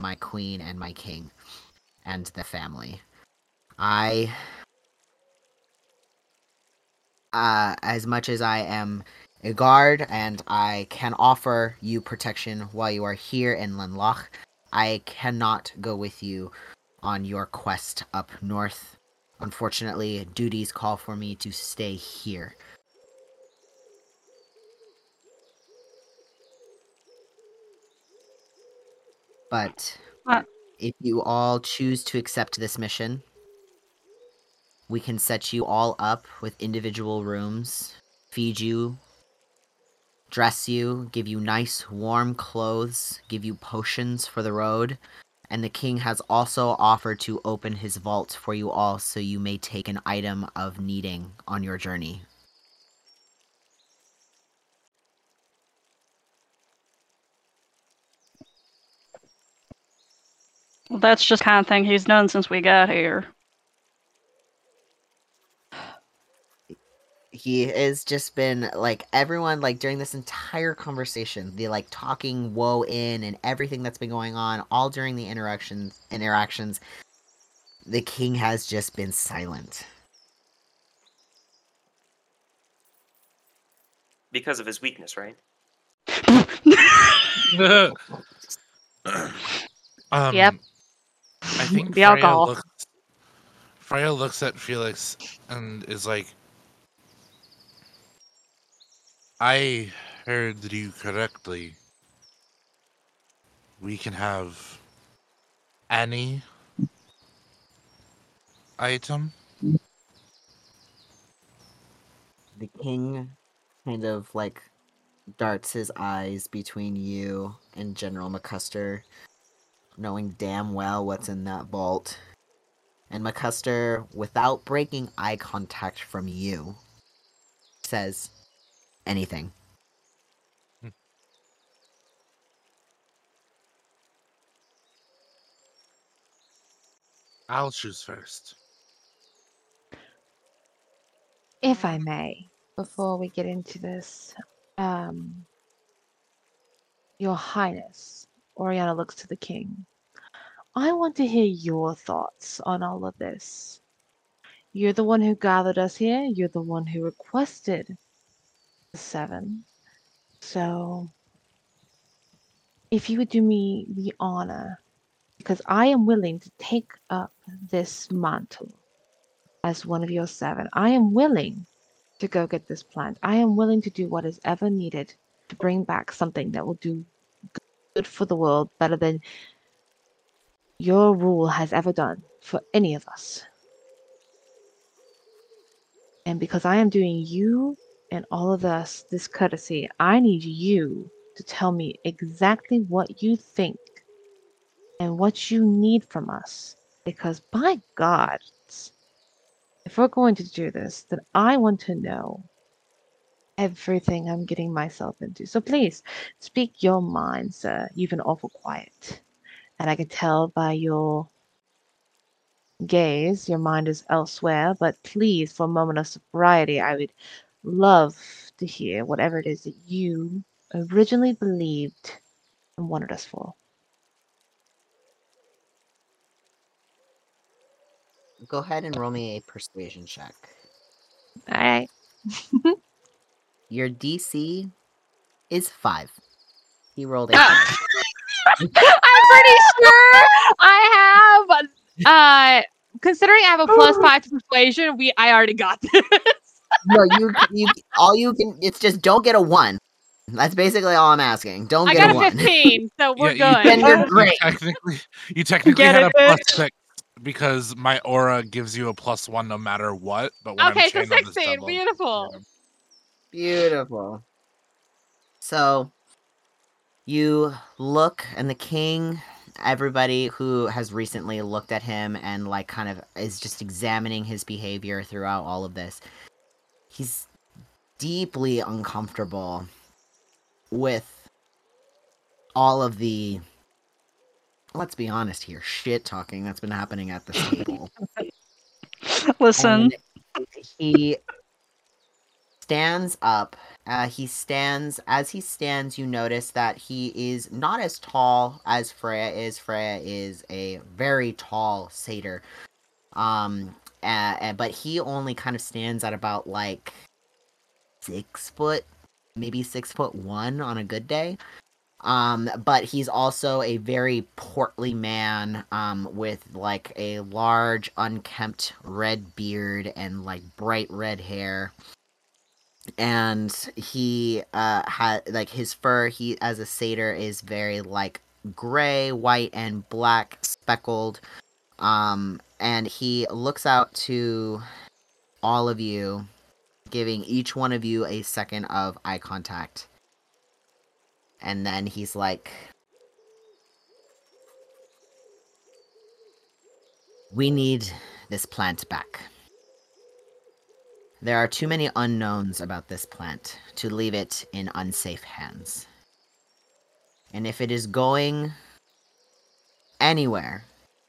my queen and my king and the family. I uh, as much as I am a guard and I can offer you protection while you are here in Lenloch, I cannot go with you on your quest up north. Unfortunately, duties call for me to stay here. But Uh. if you all choose to accept this mission, we can set you all up with individual rooms, feed you, dress you, give you nice warm clothes, give you potions for the road, and the king has also offered to open his vault for you all so you may take an item of needing on your journey. Well, that's just kind of thing he's done since we got here. He has just been like everyone like during this entire conversation the like talking woe in and everything that's been going on all during the interactions interactions the king has just been silent Because of his weakness, right? <laughs> um, Yep. I think The Freya alcohol. looks. Freya looks at Felix and is like, "I heard you correctly. We can have any item." the king kind of like darts his eyes between you and general mccuster knowing damn well what's in that vault and mccuster without breaking eye contact from you says anything I'll choose first. If I may, before we get into this, um, Your Highness, Oriana looks to the king. I want to hear your thoughts on all of this. You're the one who gathered us here. You're the one who requested the seven. So, if you would do me the honor, because I am willing to take up this mantle as one of your seven, I am willing to go get this plant. I am willing to do what is ever needed to bring back something that will do good for the world better than your rule has ever done for any of us. And because I am doing you and all of us this courtesy, I need you to tell me exactly what you think and what you need from us. Because by God, if we're going to do this, then I want to know everything I'm getting myself into. So please speak your mind, sir. You've been awful quiet. And I can tell by your gaze, your mind is elsewhere, but please, for a moment of sobriety, I would love to hear whatever it is that you originally believed and wanted us for. Go ahead and roll me a persuasion check. All right. <laughs> Your DC is five. He rolled a Ah. five. <laughs> I'm pretty sure I have. Uh, considering I have a plus five to persuasion, we I already got <laughs> this. No, you, you, all you can. It's just don't get a one. That's basically all I'm asking. Don't I get got a a one. 15, <laughs> so we're Yeah, good. Then you're You great. technically, you technically had it, a plus bitch? six because my aura gives you a plus one no matter what. But when Okay, I'm so chained 16. double- Beautiful. Beautiful. So you look, and the king, everybody who has recently looked at him and like kind of is just examining his behavior throughout all of this, he's deeply uncomfortable with all of the. Let's be honest here, shit talking that's been happening at the <laughs> table. Listen. And he stands up. Uh, he stands. As he stands, you notice that he is not as tall as Freya is. Freya is a very tall satyr. Um, uh, but he only kind of stands at about like six foot, maybe six foot one on a good day. Um, but he's also a very portly man, um, with like a large, unkempt red beard and like bright red hair. And he, uh, had like his fur, he, as a satyr, is very like gray, white, and black speckled. Um, and he looks out to all of you, giving each one of you a second of eye contact. And then he's like, We need this plant back. There are too many unknowns about this plant to leave it in unsafe hands. And if it is going anywhere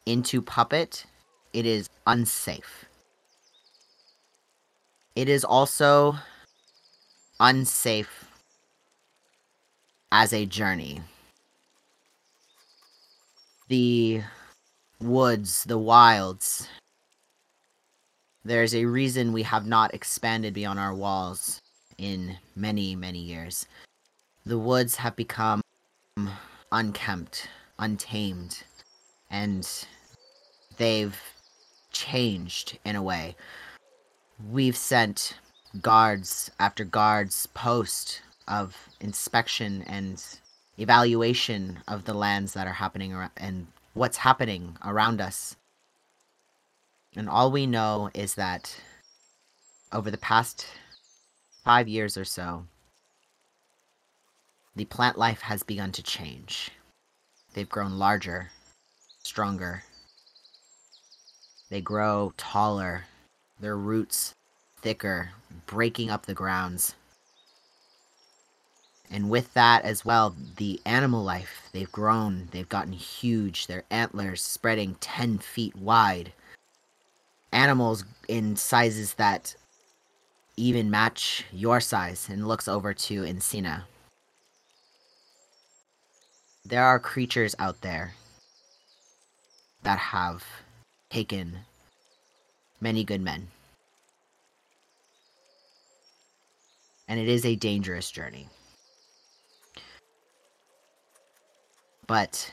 into Puppet, it is unsafe. It is also unsafe as a journey. The woods, the wilds. There's a reason we have not expanded beyond our walls in many, many years. The woods have become unkempt, untamed, and they've changed in a way. We've sent guards after guards post of inspection and evaluation of the lands that are happening around and what's happening around us. And all we know is that over the past five years or so, the plant life has begun to change. They've grown larger, stronger. They grow taller, their roots thicker, breaking up the grounds. And with that as well, the animal life, they've grown, they've gotten huge, their antlers spreading 10 feet wide. Animals in sizes that even match your size, and looks over to Encina. There are creatures out there that have taken many good men. And it is a dangerous journey. But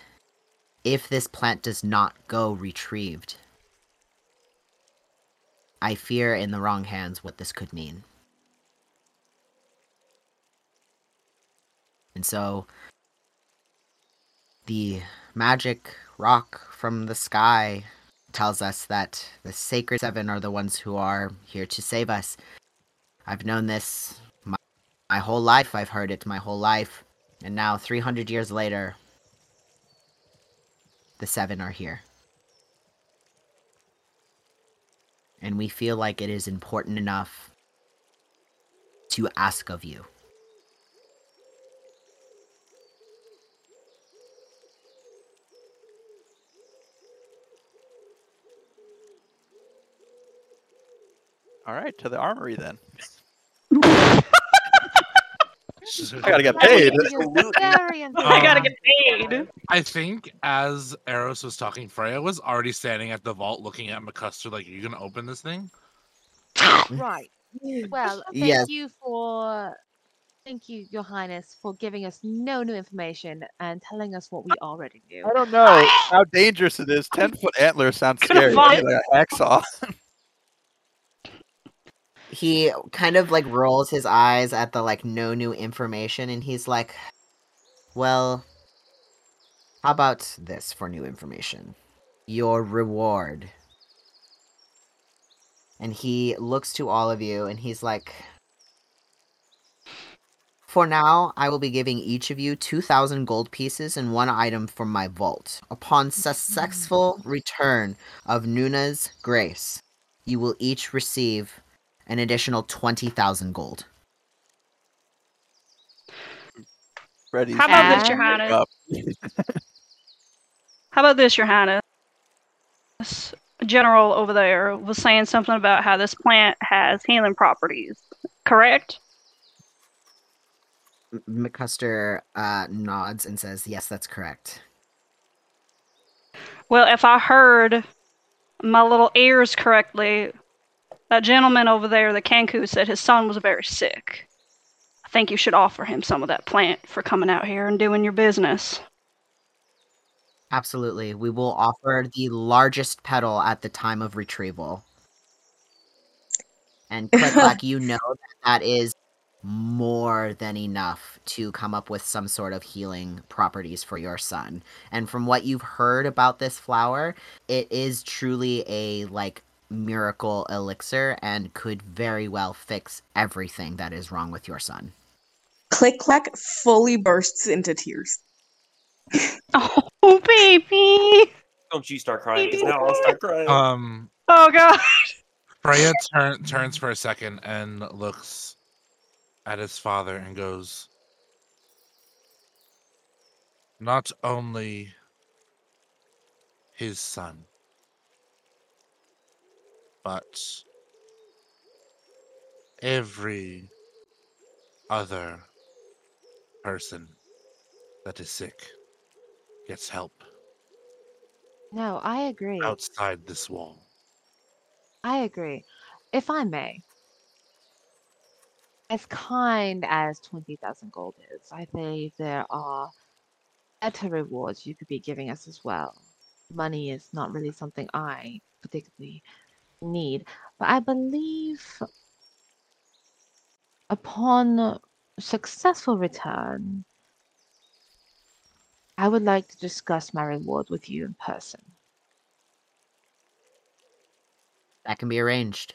if this plant does not go retrieved, I fear in the wrong hands what this could mean. And so, the magic rock from the sky tells us that the Sacred Seven are the ones who are here to save us. I've known this my, my whole life, I've heard it my whole life, and now 300 years later, the Seven are here. And we feel like it is important enough to ask of you. All right, to the armory then. <laughs> I gotta get paid. <laughs> I gotta Um, get paid. I think as Eros was talking, Freya was already standing at the vault looking at McCuster like, Are you gonna open this thing? Right. Well, thank Yes. you for thank you, Your Highness, for giving us no new information and telling us what we already knew. I don't know how dangerous it is. Ten foot antler sounds scary. Like a hacksaw. He kind of like rolls his eyes at the like no new information and he's like well how about this for new information? Your reward. And he looks to all of you and he's like for now i will be giving each of you 2000 gold pieces and one item from my vault. Upon successful mm. return of nuna's grace you will each receive an additional 20,000 gold. Ready? How about this, Your Highness? How about this, Your Highness? General over there was saying something about how this plant has healing properties. Correct? M- McCuster uh, nods and says, Yes, that's correct. Well, if I heard my little ears correctly, that gentleman over there, the Kenku, said his son was very sick. I think you should offer him some of that plant for coming out here and doing your business. Absolutely. We will offer the largest petal at the time of retrieval. And Click <laughs> Clack, you know that that is more than enough to come up with some sort of healing properties for your son. And from what you've heard about this flower, it is truly a like miracle elixir and could very well fix everything that is wrong with your son. Click Clack fully bursts into tears. <laughs> Oh, baby! Don't you start crying, because now I'll start crying. Um Oh, God! Freya turn, turns for a second and looks at his father and goes, Not only his son, but every other person that is sick gets help No, I agree. outside this wall. I agree. If I may, as kind as 20,000 gold is, I believe there are better rewards you could be giving us as well. Money is not really something I particularly need, but I believe upon successful return, I would like to discuss my reward with you in person. That can be arranged.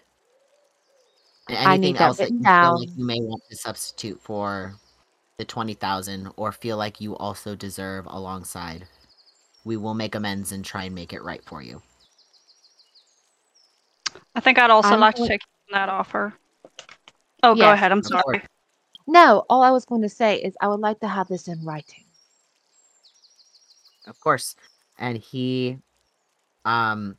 And I anything need that else that written you feel like you may want to substitute for the 20,000 or feel like you also deserve alongside, we will make amends and try and make it right for you. I think I'd also I'm like to take that offer. Oh, go ahead. I'm sorry. No, all I was going to say is I would like to have this in writing. Of course. And he um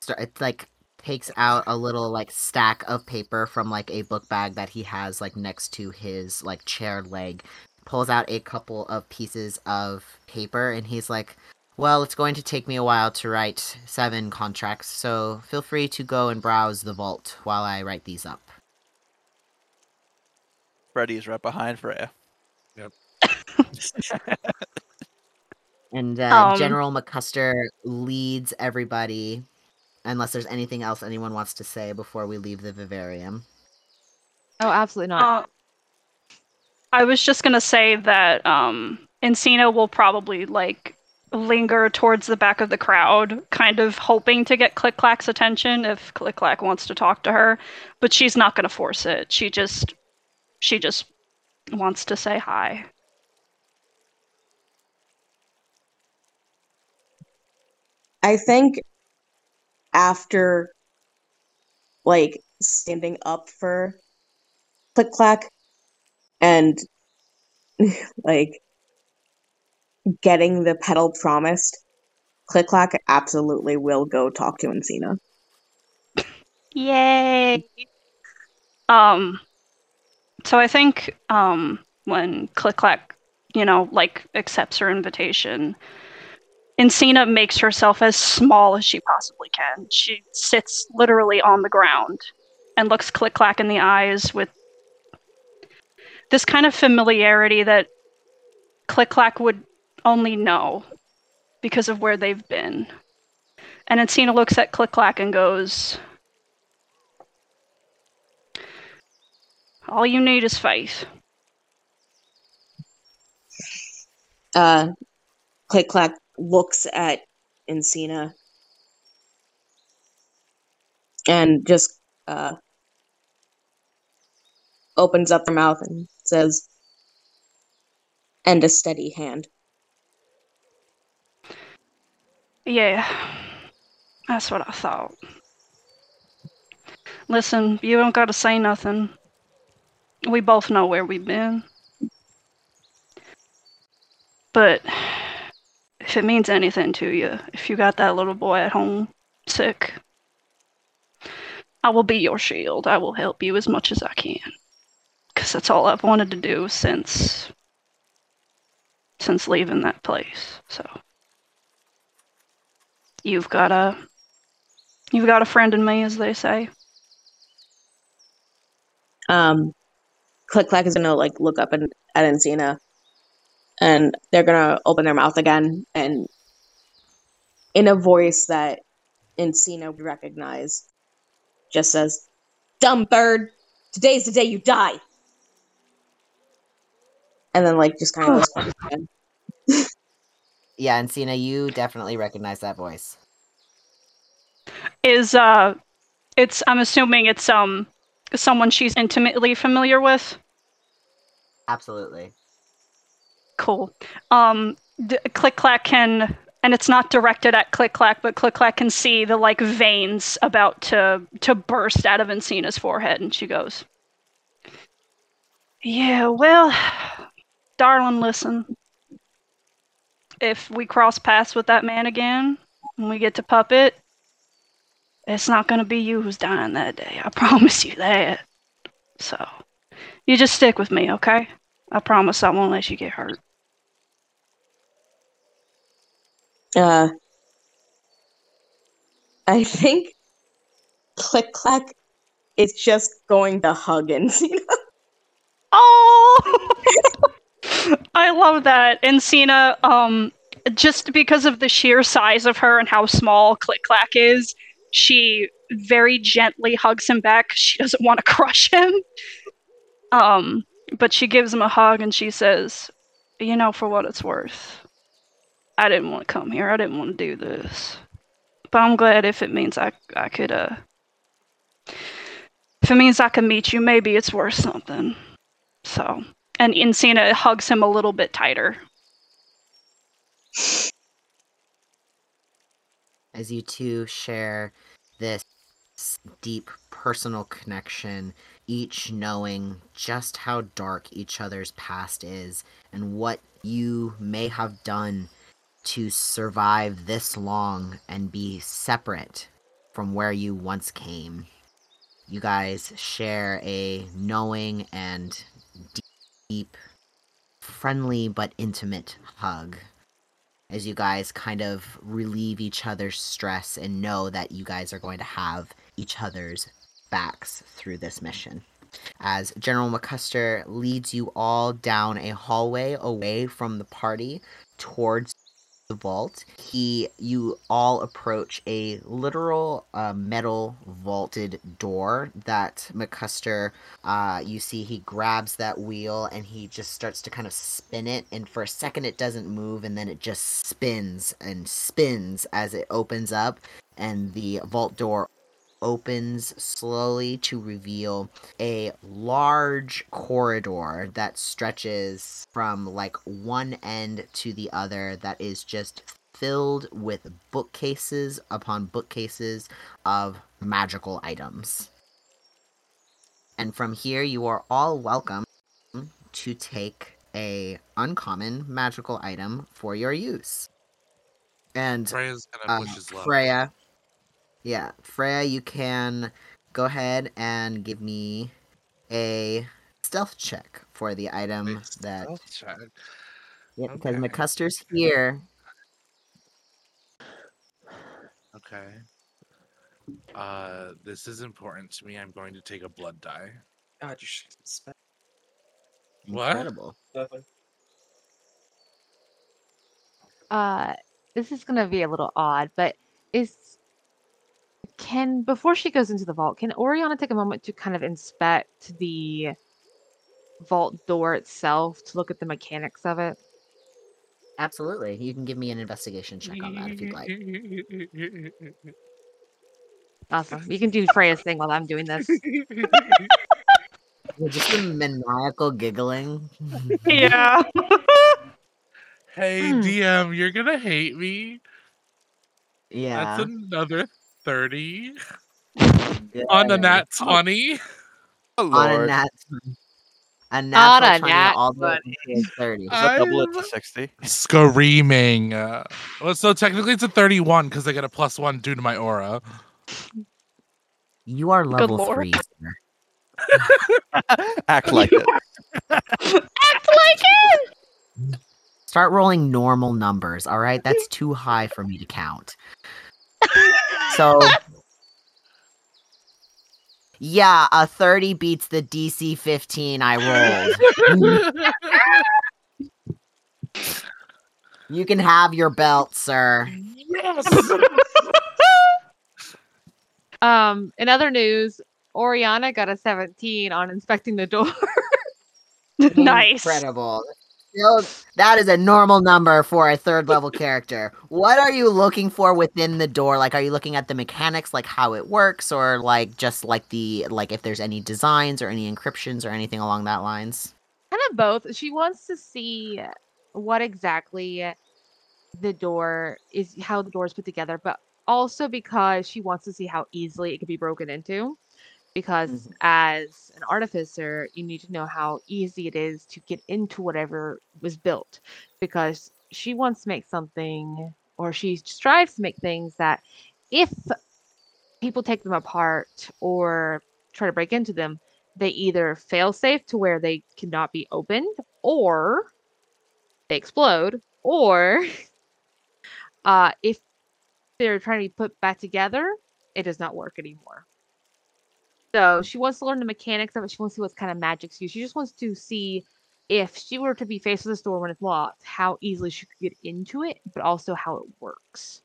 start, it, like takes out a little like stack of paper from like a book bag that he has like next to his like chair leg. Pulls out a couple of pieces of paper and he's like, "Well, it's going to take me a while to write seven contracts, so feel free to go and browse the vault while I write these up." Freddy's right behind Freya. Yep. <laughs> And uh, Um, General McCuster leads everybody, unless there's anything else anyone wants to say before we leave the vivarium. Oh, absolutely not. Uh, I was just gonna say that um, Encina will probably like linger towards the back of the crowd, kind of hoping to get Click Clack's attention if Click Clack wants to talk to her, but she's not gonna force it. She just, she just wants to say hi. I think after like standing up for click clack and <laughs> like getting the petal promised, click clack absolutely will go talk to Encina. Yay! Um, so I think um, when Click Clack, you know, like accepts her invitation, Encina makes herself as small as she possibly can. She sits literally on the ground and looks Click Clack in the eyes with this kind of familiarity that Click Clack would only know because of where they've been. And Encina looks at Click Clack and goes, All you need is faith. Uh, Click Clack looks at Encina and just uh, opens up her mouth and says, and a steady hand. Yeah, that's what I thought. Listen, you don't gotta say nothing. We both know where we've been. But if it means anything to you, if you got that little boy at home sick, I will be your shield. I will help you as much as I can. Because that's all I've wanted to do since since leaving that place. So you've got a you've got a friend in me, as they say. Um, Click Clack is gonna like look up and, at Encina, and they're gonna open their mouth again, and in a voice that Encina would recognize, just says, "Dumb bird, today's the day you die." And then like just kind of goes quiet again. <laughs> Yeah, Encina, you definitely recognize that voice. Is uh it's I'm assuming it's um someone she's intimately familiar with. Absolutely. Cool. Um d- Click Clack can and it's not directed at Click Clack, but Click Clack can see the like veins about to to burst out of Encina's forehead, and she goes, "Yeah, well, <sighs> darling, listen. If we cross paths with that man again, when we get to Puppet, it's not gonna be you who's dying that day. I <laughs> promise you that. So, you just stick with me, okay? I promise I won't let you get hurt." Uh, I think Click Clack is just going to hug Encina. <laughs> Oh, <laughs> <laughs> I love that. Encina, um, just because of the sheer size of her and how small Click Clack is, she very gently hugs him back. <laughs> She doesn't want to crush him. Um, but she gives him a hug and she says, "You know, for what it's worth, I didn't want to come here. I didn't want to do this, but I'm glad if it means I I could uh." If it means I can meet you, maybe it's worth something. So, and Encina hugs him a little bit tighter. As you two share this deep personal connection, each knowing just how dark each other's past is and what you may have done to survive this long and be separate from where you once came. You guys share a knowing and deep, friendly but intimate hug as you guys kind of relieve each other's stress and know that you guys are going to have each other's backs through this mission. As General McCuster leads you all down a hallway away from the party towards the vault, he you all approach a literal uh, metal vaulted door that McCuster uh, you see he grabs that wheel and he just starts to kind of spin it and for a second it doesn't move and then it just spins and spins as it opens up and the vault door opens slowly to reveal a large corridor that stretches from like one end to the other that is just filled with bookcases upon bookcases of magical items. And from here you are all welcome to take a uncommon magical item for your use. And Freya's gonna push. Uh, Freya, yeah, Freya, you can go ahead and give me a stealth check for the item that. Stealth check. Yeah, because Okay. McCuster's here. Okay. Uh, this is important to me. I'm going to take a blood die. God, you should spend What? Incredible. nothing. Uh, this is gonna be a little odd, but is can before she goes into the vault, can Oriana take a moment to kind of inspect the vault door itself to look at the mechanics of it? Absolutely. You can give me an investigation check on that if you'd like. Awesome. You can do Freya's thing while I'm doing this. Yeah, <laughs> Just the maniacal giggling. <laughs> Yeah. Hey, Hmm. DM, you're gonna hate me. Yeah. That's another 30 Good. on a nat 20. Oh, on a Lord. nat a On natural a 20 nat all the way to 30. Does that double it to 60? Screaming. Uh, well, so technically it's a 31 because I get a plus one due to my aura. You are level three. <laughs> Act like it. Act like it. Start rolling normal numbers, all right? That's too high for me to count. So Yeah, a 30 beats the DC 15 I rolled. <laughs> you can have your belt, sir. yes. <laughs> Um, in other news, Oriana got a 17 on inspecting the door. nice. Incredible. That is a normal number for a third level character. What are you looking for within the door? Like, are you looking at the mechanics, like how it works, or like just like the like if there's any designs or any encryptions or anything along that lines? kind of both. She wants to see what exactly the door is, how the door is put together, but also because she wants to see how easily it could be broken into. Because as an artificer, you need to know how easy it is to get into whatever was built. Because she wants to make something, or she strives to make things that if people take them apart or try to break into them, they either fail safe to where they cannot be opened, or they explode, or <laughs> uh, if they're trying to be put back together, it does not work anymore. So she wants to learn the mechanics of it. She wants to see what kind of magic's used. She just wants to see if she were to be faced with this door when it's locked, how easily she could get into it, but also how it works.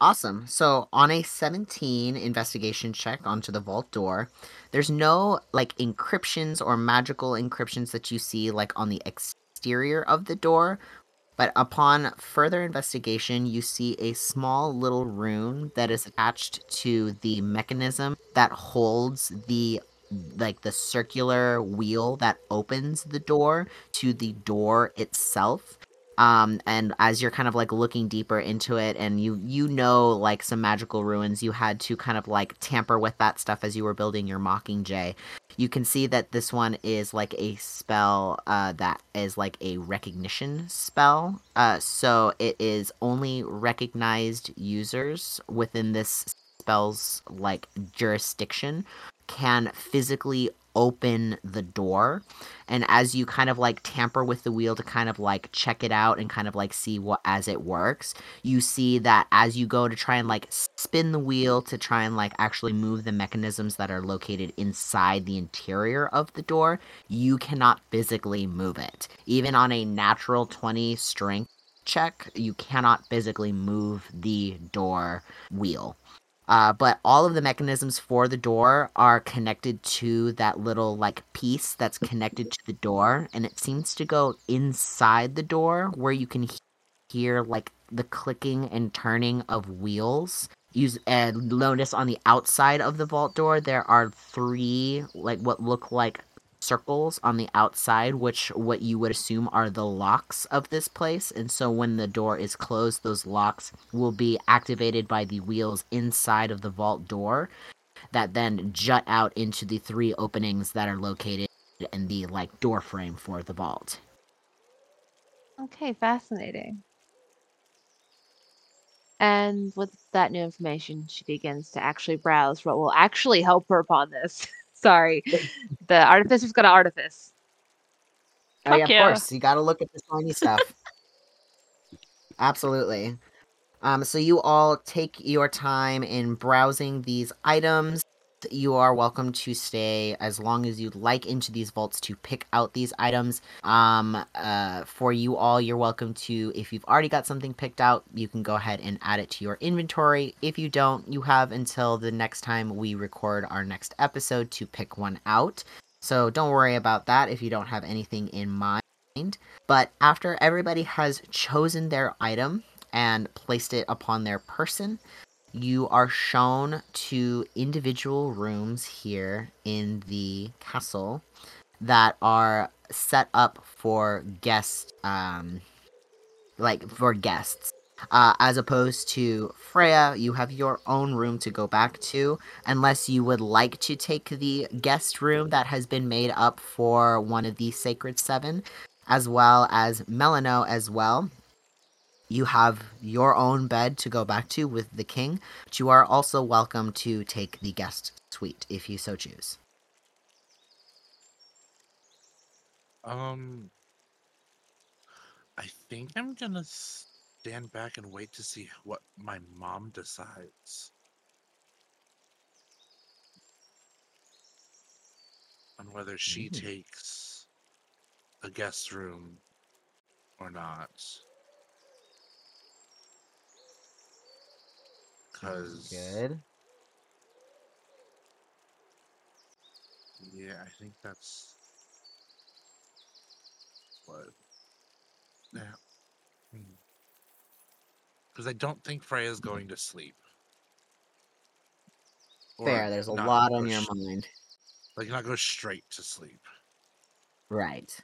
Awesome. So on a 17 investigation check onto the vault door, there's no like encryptions or magical encryptions that you see like on the exterior of the door. But upon further investigation, you see a small little rune that is attached to the mechanism that holds the like the circular wheel that opens the door to the door itself. Um and as you're kind of like looking deeper into it and you you know like some magical ruins you had to kind of like tamper with that stuff as you were building your mockingjay you can see that this one is like a spell uh that is like a recognition spell. Uh so it is only recognized users within this spell's like jurisdiction can physically open the door. And as you kind of like tamper with the wheel to kind of like check it out and kind of like see what as it works you see that as you go to try and like spin the wheel to try and like actually move the mechanisms that are located inside the interior of the door you cannot physically move it. Even on a natural 20 strength check you cannot physically move the door wheel uh, but all of the mechanisms for the door are connected to that little like piece that's connected to the door, and it seems to go inside the door where you can he- hear like the clicking and turning of wheels. Use and notice on the outside of the vault door there are three like what look like circles on the outside, which what you would assume are the locks of this place. And so when the door is closed, those locks will be activated by the wheels inside of the vault door that then jut out into the three openings that are located in the like door frame for the vault. Okay, fascinating. And with that new information, she begins to actually browse what will actually help her upon this. <laughs> Sorry. the artificer's got an artifice. Oh yeah, Fuck of yeah. course. You got to look at the shiny stuff. <laughs> Absolutely. Um, so you all take your time in browsing these items. You are welcome to stay as long as you'd like into these vaults to pick out these items. Um, uh, for you all, you're welcome to, if you've already got something picked out, you can go ahead and add it to your inventory. If you don't, you have until the next time we record our next episode to pick one out. So don't worry about that if you don't have anything in mind. But after everybody has chosen their item and placed it upon their person, you are shown to individual rooms here in the castle that are set up for guest um like for guests uh, as opposed to Freya, you have your own room to go back to, unless you would like to take the guest room that has been made up for one of the Sacred Seven, as well as Melano as well. You have your own bed to go back to with the king, but you are also welcome to take the guest suite if you so choose. Um, I think I'm gonna stand back and wait to see what my mom decides. On whether she Mhm. takes a guest room or not. Cause Good. yeah, I think that's what. Yeah. Because I don't think Freya's going to sleep. Or Fair, there's a lot on your mind. Like not go straight to sleep. Right.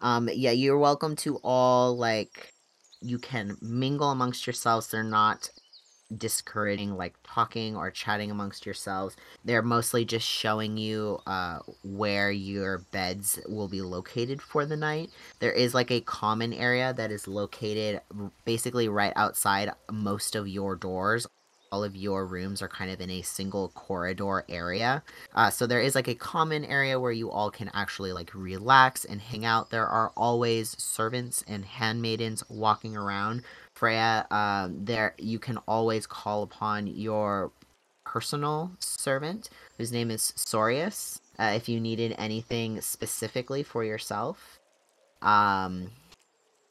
Um, yeah, you're welcome to all like you can mingle amongst yourselves. They're not discouraging like talking or chatting amongst yourselves. They're mostly just showing you uh where your beds will be located for the night. There is like a common area that is located basically right outside most of your doors. All of your rooms are kind of in a single corridor area. Uh, so there is like a common area where you all can actually like relax and hang out. There are always servants and handmaidens walking around. Freya, um, there you can always call upon your personal servant, whose name is Sorius, uh, if you needed anything specifically for yourself. Um,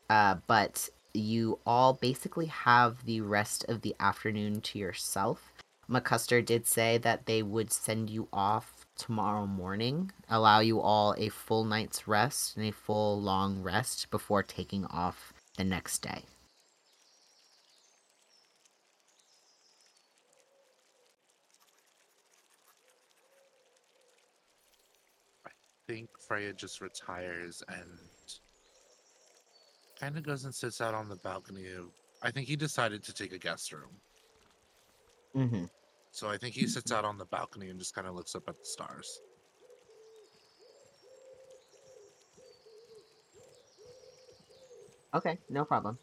uh, but you all basically have the rest of the afternoon to yourself. McCuster did say that they would send you off tomorrow morning, allow you all a full night's rest and a full long rest before taking off the next day. I think Freya just retires and kind of goes and sits out on the balcony. Of, I think he decided to take a guest room. Mm-hmm. So I think he sits out on the balcony and just kind of looks up at the stars. Okay, no problem.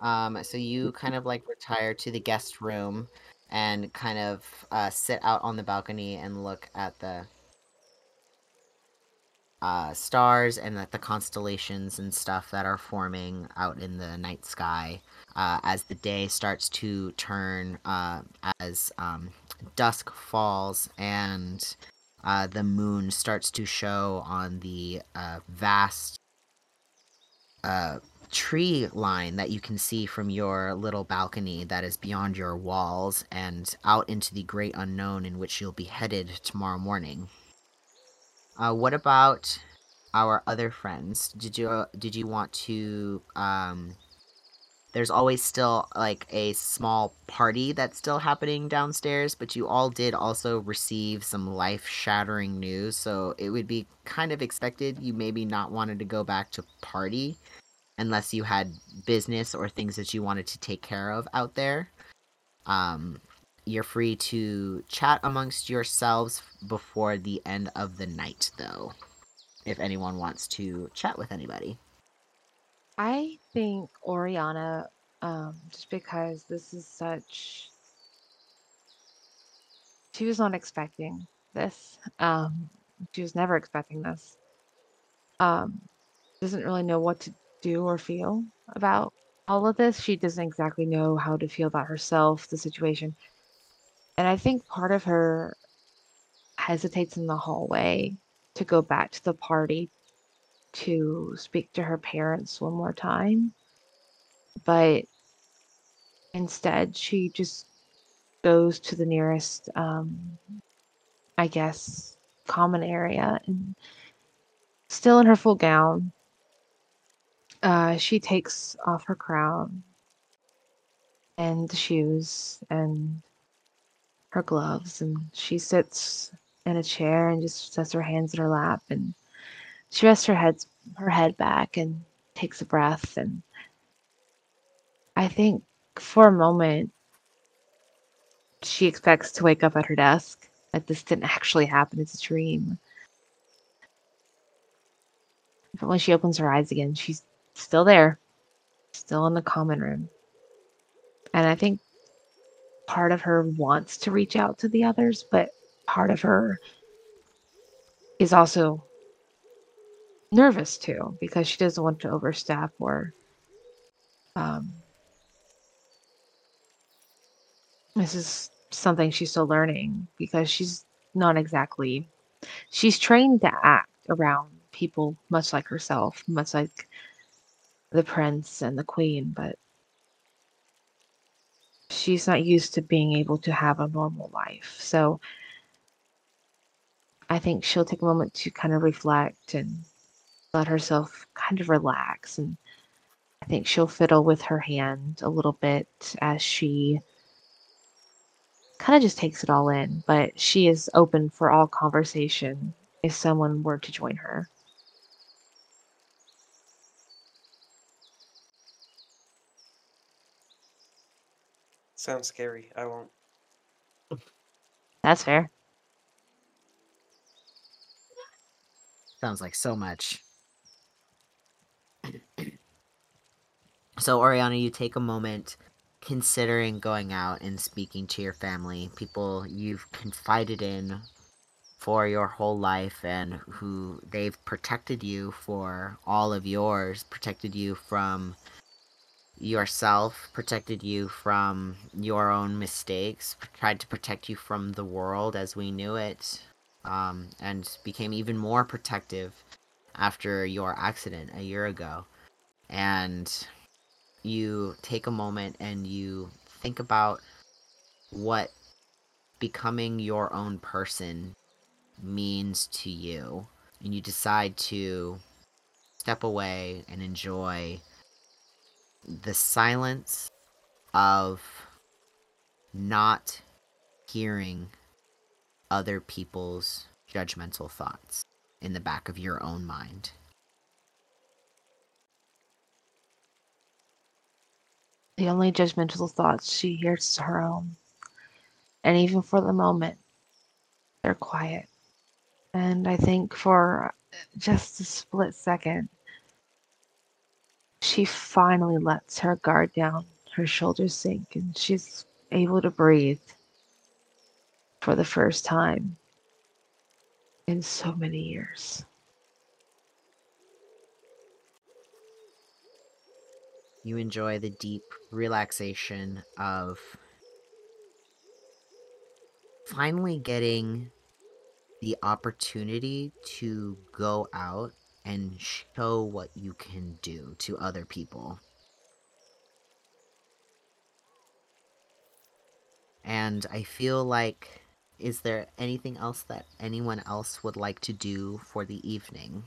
Um, so you kind of like retire to the guest room and kind of uh, sit out on the balcony and look at the uh, stars and at the constellations and stuff that are forming out in the night sky uh, as the day starts to turn, uh, as um, dusk falls and uh, the moon starts to show on the uh, vast uh, tree line that you can see from your little balcony that is beyond your walls and out into the great unknown in which you'll be headed tomorrow morning. Uh, what about our other friends? Did you uh, did you want to? Um, there's always still like a small party that's still happening downstairs, but you all did also receive some life shattering news, so it would be kind of expected you maybe not wanted to go back to party unless you had business or things that you wanted to take care of out there. Um, you're free to chat amongst yourselves before the end of the night, though, if anyone wants to chat with anybody. I think Oriana, um, just because this is such. She was not expecting this. Um, she was never expecting this. Um, doesn't really know what to do or feel about all of this. She doesn't exactly know how to feel about herself, the situation. And I think part of her hesitates in the hallway to go back to the party to speak to her parents one more time. But instead, she just goes to the nearest, um, I guess, common area and still in her full gown. Uh, she takes off her crown and the shoes and her gloves, and she sits in a chair and just sets her hands in her lap and she rests her head her head back and takes a breath and I think for a moment she expects to wake up at her desk that this didn't actually happen it's a dream. But when she opens her eyes again she's still there still in the common room. And I think part of her wants to reach out to the others but part of her is also nervous too because she doesn't want to overstep or um, this is something she's still learning because she's not exactly she's trained to act around people much like herself much like the prince and the queen but she's not used to being able to have a normal life so I think she'll take a moment to kind of reflect and let herself kind of relax. And I think she'll fiddle with her hand a little bit as she kind of just takes it all in. But she is open for all conversation if someone were to join her. Sounds scary. I won't. That's fair. Sounds like so much. so, Oriana, you take a moment considering going out and speaking to your family, people you've confided in for your whole life and who they've protected you for all of yours, protected you from yourself, protected you from your own mistakes, tried to protect you from the world as we knew it, um, and became even more protective after your accident a year ago. And you take a moment and you think about what becoming your own person means to you. And you decide to step away and enjoy the silence of not hearing other people's judgmental thoughts in the back of your own mind. The only judgmental thoughts she hears is her own. And even for the moment, they're quiet. And I think for just a split second, she finally lets her guard down, her shoulders sink, and she's able to breathe for the first time in so many years. You enjoy the deep relaxation of finally getting the opportunity to go out and show what you can do to other people. And I feel like is there anything else that anyone else would like to do for the evening?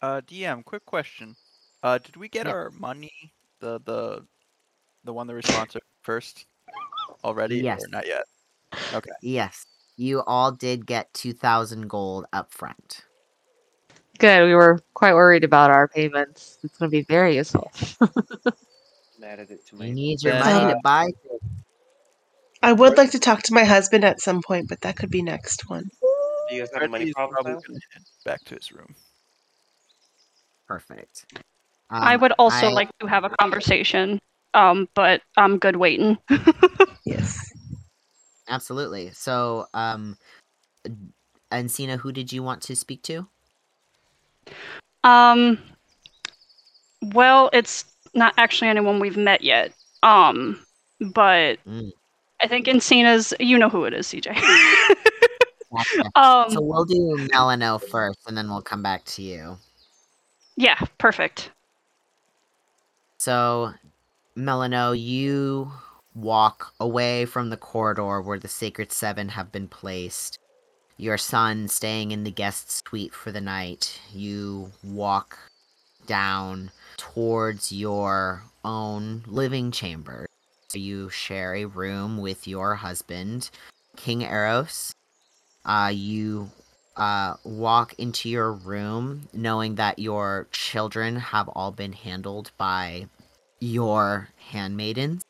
Uh, DM, quick question. Uh, did we get Yeah. our money, the the the one that we sponsored first already, Yes. or not yet? Okay. Yes, you all did get 2,000 gold up front. Good. We were quite worried about our payments. It's going to be very useful. <laughs> added it to my. You need your money uh, to buy. I would like to talk to my husband at some point, but that could be next one. Do you guys have a money Freddy's problem? probably now? gonna head back to his room. Perfect. I Um, would also I- like to have a conversation, um, but I'm good waiting. <laughs> Yes. Absolutely. So, um, Encina, who did you want to speak to? Um, well, it's not actually anyone we've met yet. Um, but Mm. I think Encina's. You know who it is, CJ. <laughs> <laughs> Um, so we'll do Melano first, and then we'll come back to you. yeah, perfect. So, Melano, you walk away from the corridor where the Sacred Seven have been placed. Your son staying in the guest suite for the night. You walk down towards your own living chamber. So you share a room with your husband, King Eros. Uh, you uh, walk into your room knowing that your children have all been handled by your handmaidens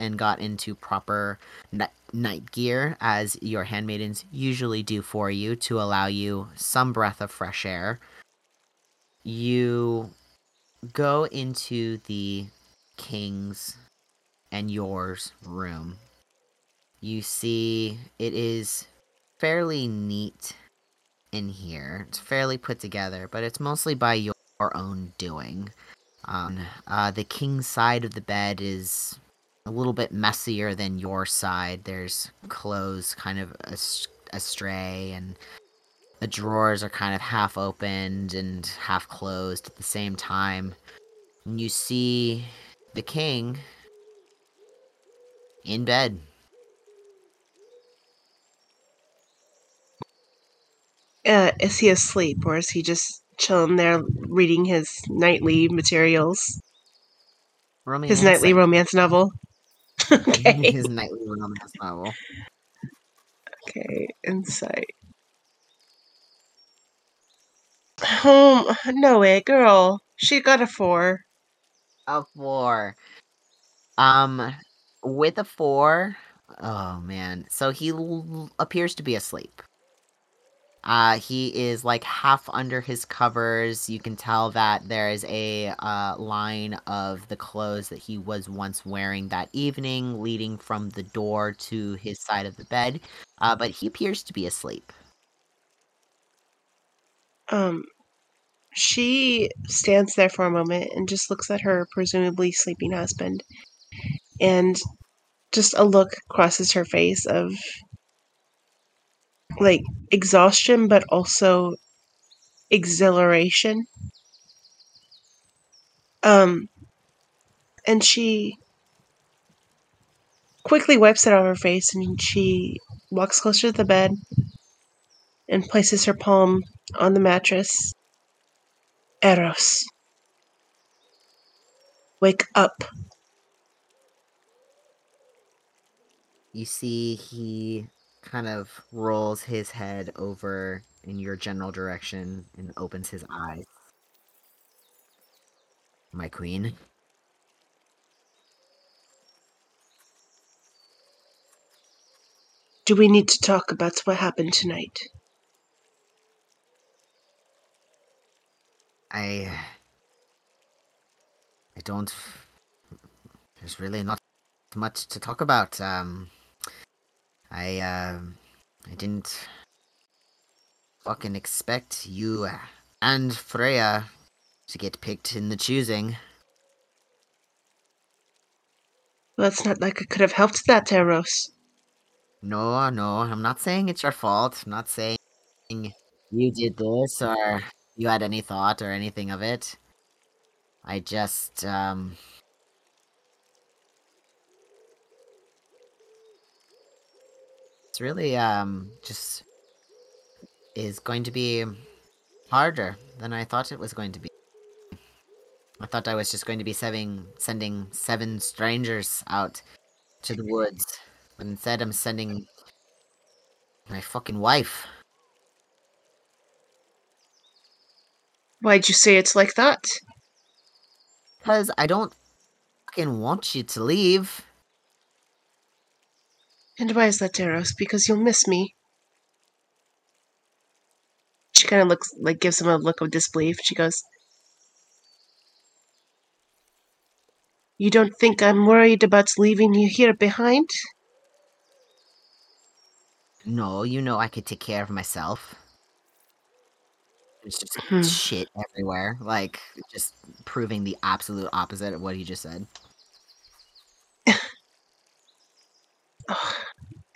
and got into proper ni- night gear as your handmaidens usually do for you to allow you some breath of fresh air. You go into the king's and yours room. You see it is fairly neat in here. It's fairly put together, but it's mostly by your own doing. Um, uh, the king's side of the bed is a little bit messier than your side. There's clothes kind of astray, and the drawers are kind of half opened and half closed at the same time. And you see the king in bed. Uh, is he asleep or is he just chilling there reading his nightly materials? His nightly romance novel. <laughs> okay. His nightly romance novel. Okay, insight. Oh, no way, girl. She got a four. A four. Um, with a four. Oh man. So he l- appears to be asleep. Uh, he is like half under his covers. You can tell that there is a uh, line of the clothes that he was once wearing that evening, leading from the door to his side of the bed. Uh, but he appears to be asleep. Um, she stands there for a moment and just looks at her presumably sleeping husband. And just a look crosses her face of like exhaustion, but also exhilaration. Um, and she quickly wipes it off her face and she walks closer to the bed and places her palm on the mattress. Eros. Wake up. You see, he kind of rolls his head over in your general direction and opens his eyes. My queen. Do we need to talk about what happened tonight? I. I don't. There's really not much to talk about. Um. I, um. I didn't. fucking expect you and Freya to get picked in the choosing. Well, it's not like I could have helped that, Eros. No, no, I'm not saying it's your fault. I'm not saying you did this or you had any thought or anything of it. I just, um. It's really, um, just is going to be harder than I thought it was going to be. I thought I was just going to be sending, sending seven strangers out to the woods. But instead, I'm sending my fucking wife. Why'd you say it's like that? Because I don't fucking want you to leave. And why is that, Eros? Because you'll miss me. She kind of looks like gives him a look of disbelief. She goes, You don't think I'm worried about leaving you here behind? No, you know I could take care of myself. There's just Hmm. shit everywhere. Like, just proving the absolute opposite of what he just said.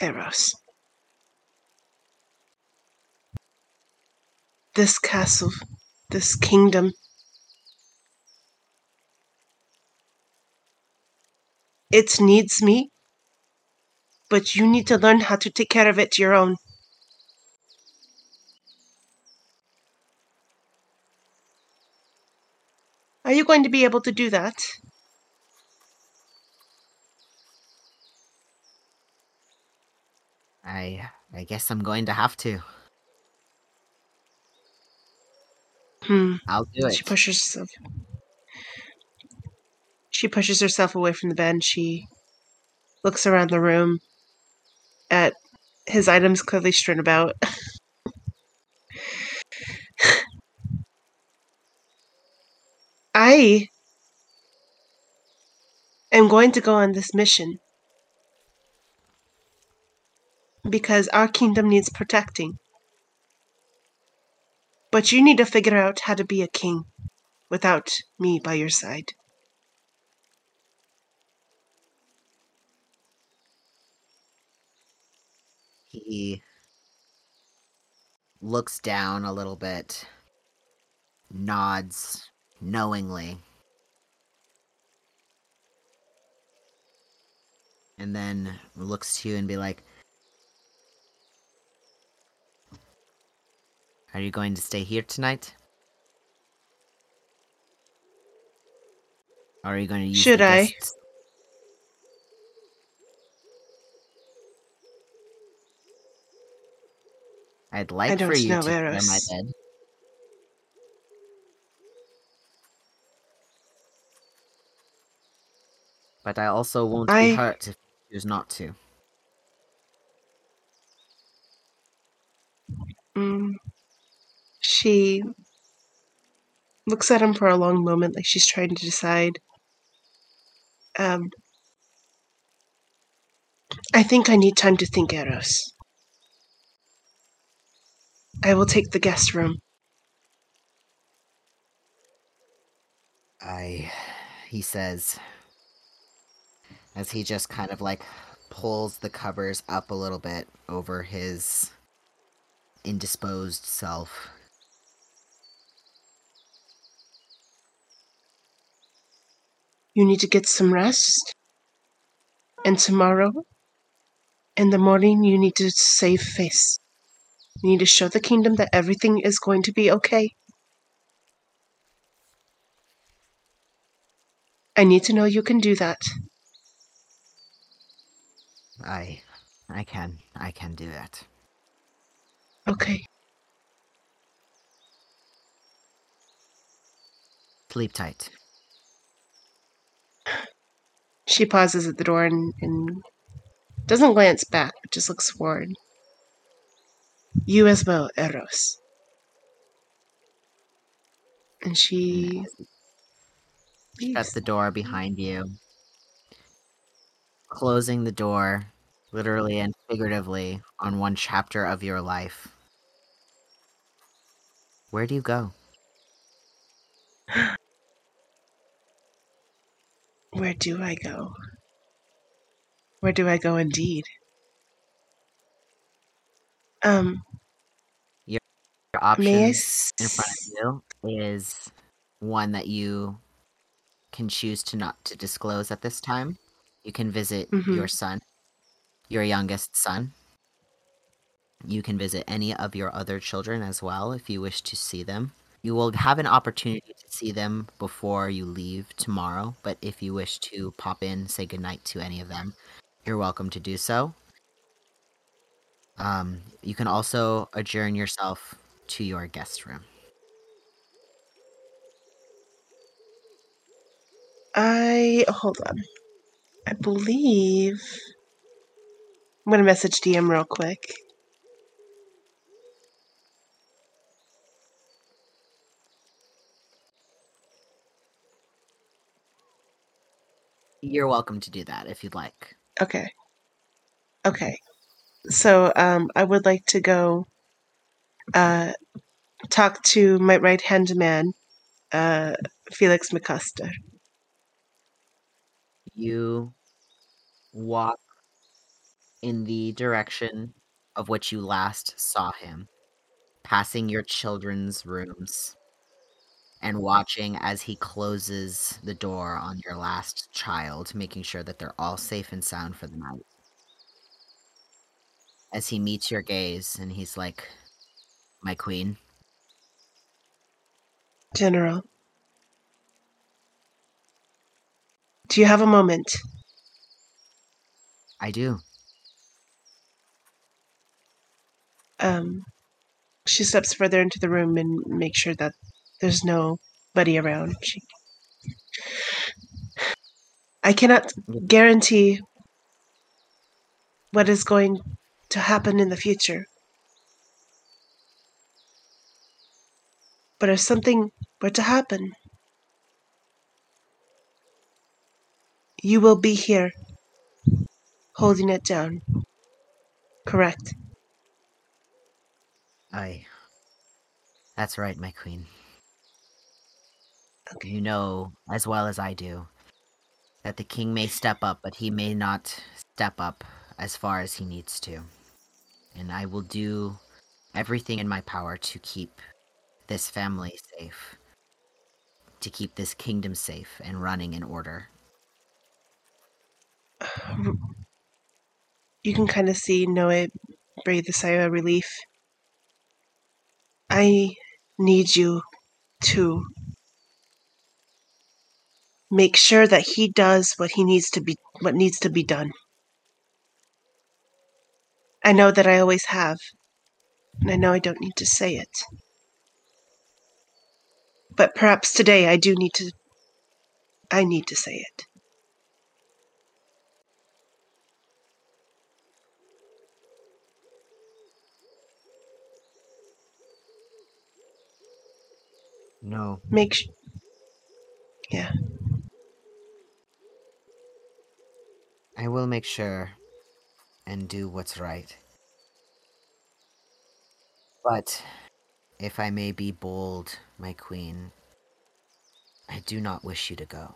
Eros. This castle, this kingdom. It needs me, but you need to learn how to take care of it your own. Are you going to be able to do that? I I guess I'm going to have to. Hmm. I'll do it. She pushes herself. She pushes herself away from the bed. She looks around the room at his items clearly strewn about. <laughs> I am going to go on this mission because our kingdom needs protecting. But you need to figure out how to be a king without me by your side. He looks down a little bit, nods knowingly, and then looks to you and be like, Are you going to stay here tonight? Or are you going to use Should the I? guests? I'd like for you know, to clear my bed. But I also won't I- be hurt if you choose not to. Mm. She looks at him for a long moment, like she's trying to decide. Um, I think I need time to think, Eros. I will take the guest room. I. He says. As he just kind of like pulls the covers up a little bit over his indisposed self. You need to get some rest. And tomorrow, in the morning, you need to save face. You need to show the kingdom that everything is going to be okay. I need to know you can do that. I. I can. I can do that. Okay. Sleep tight. She pauses at the door and, and doesn't glance back, but just looks forward. You as well, Eros. And she Shut the door behind you. Closing the door, literally and figuratively, on one chapter of your life. Where do you go? <laughs> Where do I go? Where do I go indeed? Um, Your options in front of you is one that you can choose to not to disclose at this time. You can visit your Mhm. son, your youngest son. You can visit any of your other children as well if you wish to see them. You will have an opportunity to see them before you leave tomorrow, but if you wish to pop in, say goodnight to any of them, you're welcome to do so. Um, you can also adjourn yourself to your guest room. I hold on. I believe I'm gonna message DM real quick. You're welcome to do that if you'd like. Okay. Okay. So um, I would like to go uh, talk to my right hand man, uh, Felix McCuster. You walk in the direction of which you last saw him, passing your children's rooms and watching as he closes the door on your last child, making sure that they're all safe and sound for the night. As he meets your gaze and he's like, My queen, General. Do you have a moment? I do. Um, she steps further into the room and makes sure that there's nobody around. She... I cannot guarantee what is going to happen in the future. But if something were to happen, you will be here holding it down. Correct. I. That's right, my queen. You know as well as I do that the king may step up, but he may not step up as far as he needs to. And I will do everything in my power to keep this family safe, to keep this kingdom safe and running in order. You can kind of see Noe breathe a sigh of relief. I need you to make sure that he does what he needs to be what needs to be done. I know that I always have, and I know I don't need to say it. But perhaps today I do need to I need to say it. No. Make sh- Yeah. I will make sure and do what's right. But if I may be bold, my queen, I do not wish you to go.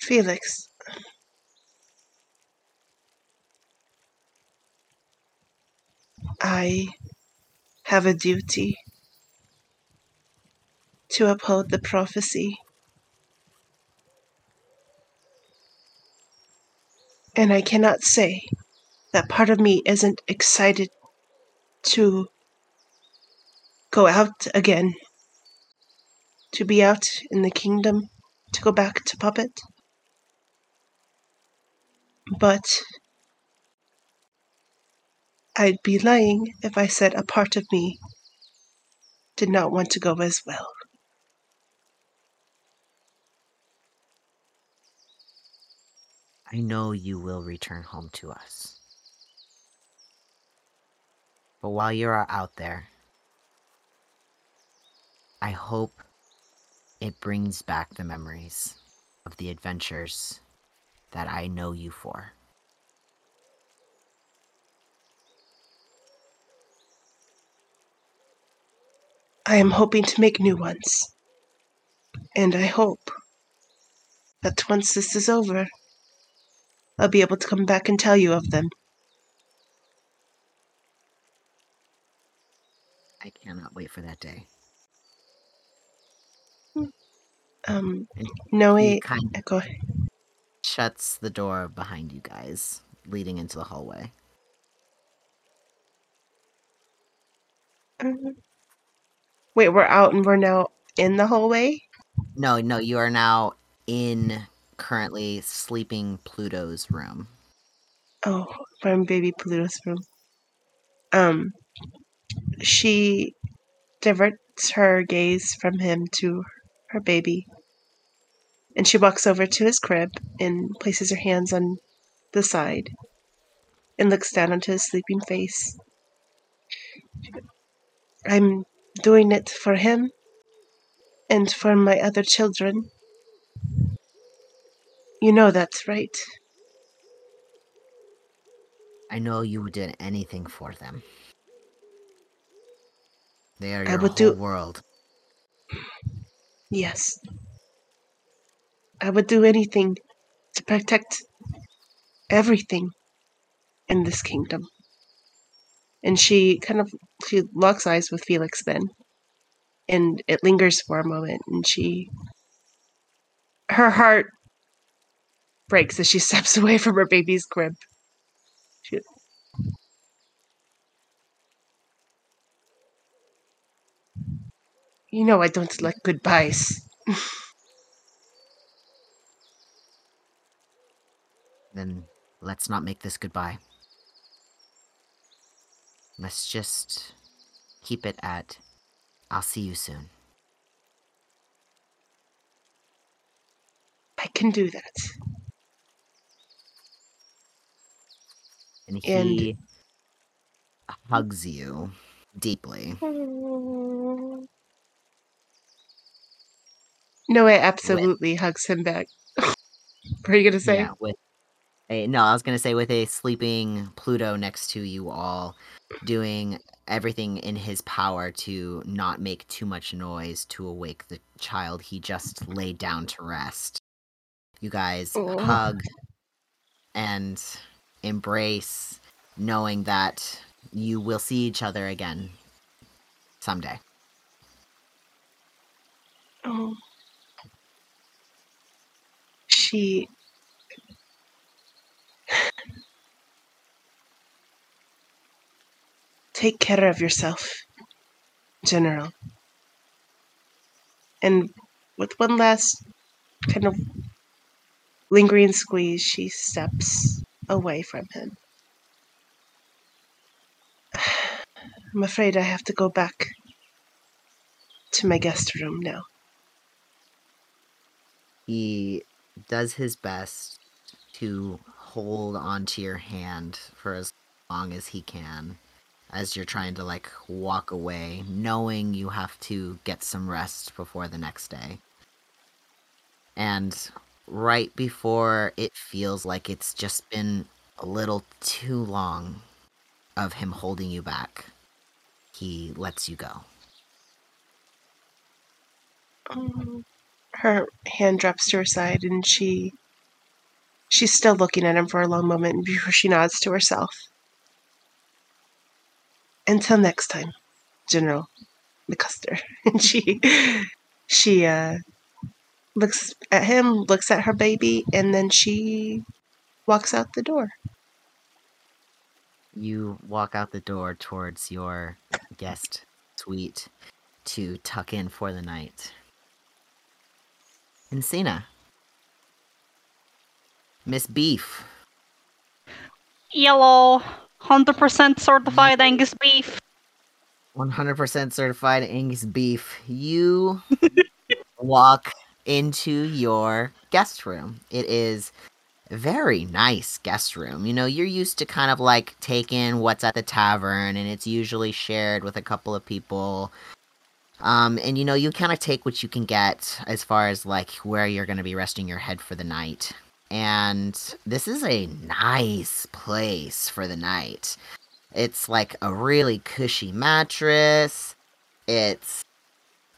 Felix. I have a duty to uphold the prophecy. And I cannot say that part of me isn't excited to go out again, to be out in the kingdom, to go back to Puppet. But I'd be lying if I said a part of me did not want to go as well. I know you will return home to us. But while you are out there, I hope it brings back the memories of the adventures that I know you for. I am hoping to make new ones. And I hope that once this is over, I'll be able to come back and tell you of them. I cannot wait for that day. Um, And no, he kind of Go shuts the door behind you guys, leading into the hallway. Um, Wait, we're out and we're now in the hallway? No, no, you are now in currently sleeping Pluto's room. Oh, from baby Pluto's room. Um, she diverts her gaze from him to her baby. And she walks over to his crib and places her hands on the side and looks down onto his sleeping face. I'm doing it for him and for my other children. You know that's right. I know you did anything for them. They are I your would whole do- world. Yes. I would do anything to protect everything in this kingdom. And she kind of she locks eyes with Felix then. And it lingers for a moment and she her heart breaks as she <laughs> steps away from her baby's crib. She, you know I don't like goodbyes. Then let's not make this goodbye. Let's just keep it at I'll see you soon. I can do that. And And- he hugs you deeply. No, Noah absolutely hugs him back. <laughs> what are you gonna say? Yeah, with a no, I was gonna say with a sleeping Pluto next to you all, doing everything in his power to not make too much noise to awake the child he just laid down to rest. You guys Oh. hug and embrace, knowing that you will see each other again someday. Oh. She. Take care of yourself, General. And with one last kind of lingering squeeze, she steps away from him. <sighs> I'm afraid I have to go back to my guest room now. he does his best to hold onto your hand for as long as he can as you're trying to like walk away knowing you have to get some rest before the next day and right before it feels like it's just been a little too long of him holding you back. He lets you go. Um, her hand drops to her side and she she's still looking at him for a long moment before she nods to herself. Until next time general mccuster. <laughs> And she she uh looks at him looks at her baby and then she walks out the door you walk out the door towards your guest suite to tuck in for the night. Encina. Miss Beef. Yellow, 100% certified Angus beef. 100% certified Angus beef. You <laughs> walk into your guest room. It is very nice guest room. You know, you're used to kind of like taking what's at the tavern, and it's usually shared with a couple of people. Um, and you know, you kind of take what you can get as far as like where you're going to be resting your head for the night. And this is a nice place for the night. It's like a really cushy mattress. It's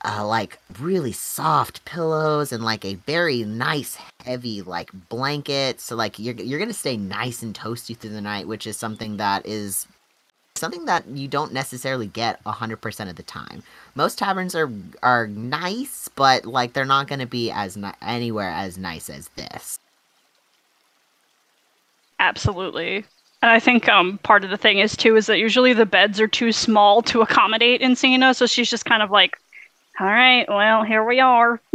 uh, like really soft pillows and like a very nice heavy like blanket. So like you're you're gonna stay nice and toasty through the night, which is something that is something that you don't necessarily get 100% of the time. Most taverns are are nice, but like they're not gonna be as ni- anywhere as nice as this. Absolutely. And I think um, part of the thing is too is that usually the beds are too small to accommodate Encina, so she's just kind of like, "All right, well, here we are." <laughs>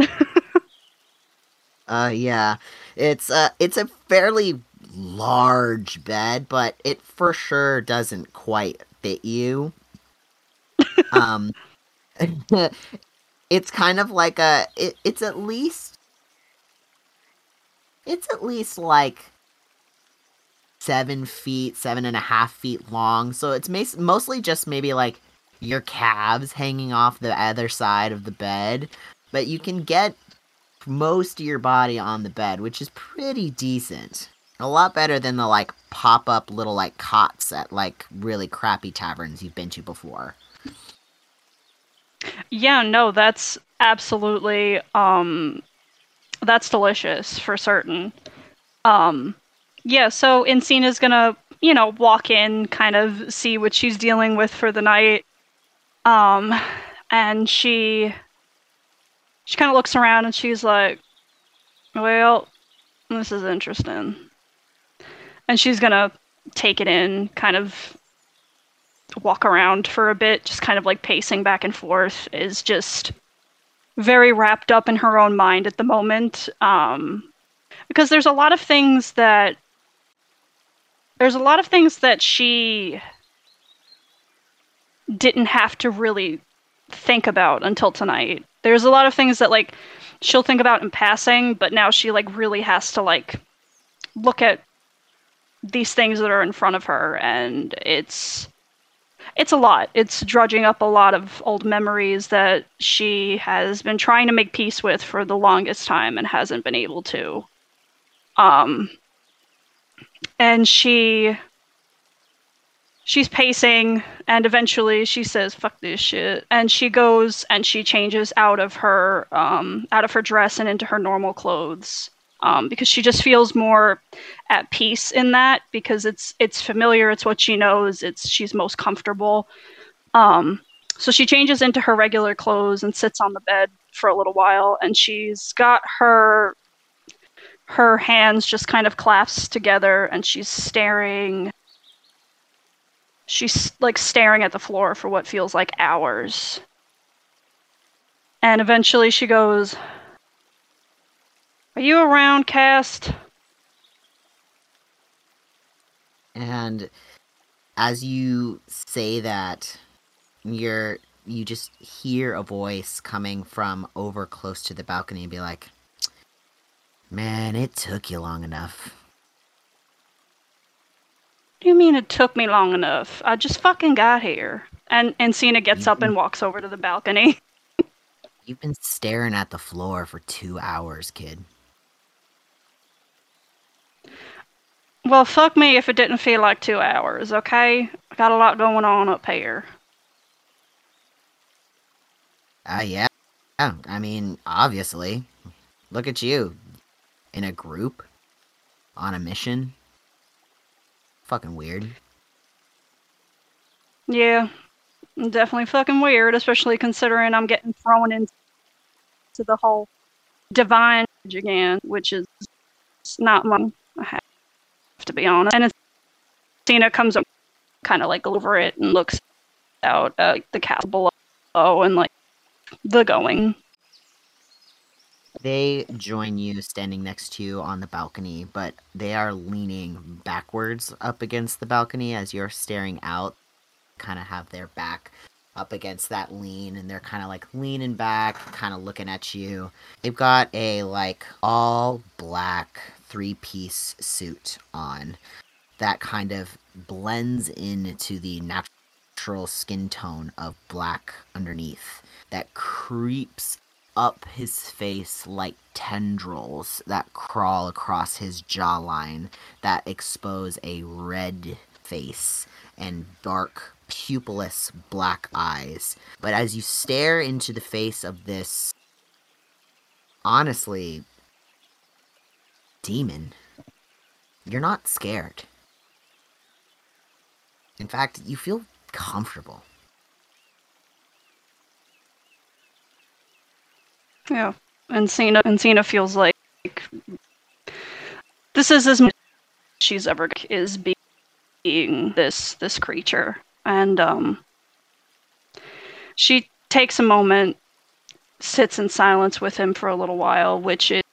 Uh yeah. It's uh it's a fairly large bed, but it for sure doesn't quite fit you. <laughs> um <laughs> it's kind of like a it, it's at least it's at least like seven feet seven and a half feet long so it's mas- mostly just maybe like your calves hanging off the other side of the bed, but you can get most of your body on the bed, which is pretty decent. A lot better than the like pop up little like cots at like really crappy taverns you've been to before. Yeah, no, that's absolutely um that's delicious for certain. Um yeah, so Encina's gonna, you know, walk in, kind of see what she's dealing with for the night. Um and she she kind of looks around and she's like, "Well, this is interesting." And she's gonna take it in, kind of walk around for a bit, just kind of like pacing back and forth, is just very wrapped up in her own mind at the moment. Um, because there's a lot of things that there's a lot of things that she didn't have to really think about until tonight. There's a lot of things that like she'll think about in passing, but now she like really has to like look at these things that are in front of her and it's it's a lot. It's drudging up a lot of old memories that she has been trying to make peace with for the longest time and hasn't been able to. Um and she she's pacing and eventually she says fuck this shit. And she goes and she changes out of her um out of her dress and into her normal clothes um because she just feels more at peace in that because it's it's familiar it's what she knows it's she's most comfortable. Um so she changes into her regular clothes and sits on the bed for a little while and she's got her her hands just kind of clasped together and she's staring she's like staring at the floor for what feels like hours and eventually she goes are you around cast And as you say that, you're you just hear a voice coming from over close to the balcony and be like, "Man, it took you long enough." What do you mean it took me long enough? I just fucking got here. And Encina gets up and walks over to the balcony. <laughs> You've been staring at the floor for 2 hours, kid. Well, fuck me if it didn't feel like two hours, okay? I got a lot going on up here. Ah, yeah. Yeah, I mean, obviously. Look at you. In a group. On a mission. Fucking weird. Yeah, definitely fucking weird, especially considering I'm getting thrown into the whole divine again, which is not my. I have to be honest. And Cena comes up, kind of like over it and looks out at the castle below and like the going. They join you standing next to you on the balcony, but they are leaning backwards up against the balcony as you're staring out. Kind of have their back up against that lean, and they're kind of like leaning back, kind of looking at you. They've got a like all black three piece suit on that kind of blends into the natural skin tone of black underneath that creeps up his face like tendrils that crawl across his jawline that expose a red face and dark pupilless black eyes. But as you stare into the face of this honestly demon, you're not scared. In fact, you feel comfortable. Yeah, and Cena and Cena feels like this is as much as she's ever is being this this creature, and um, she takes a moment, sits in silence with him for a little while, which is,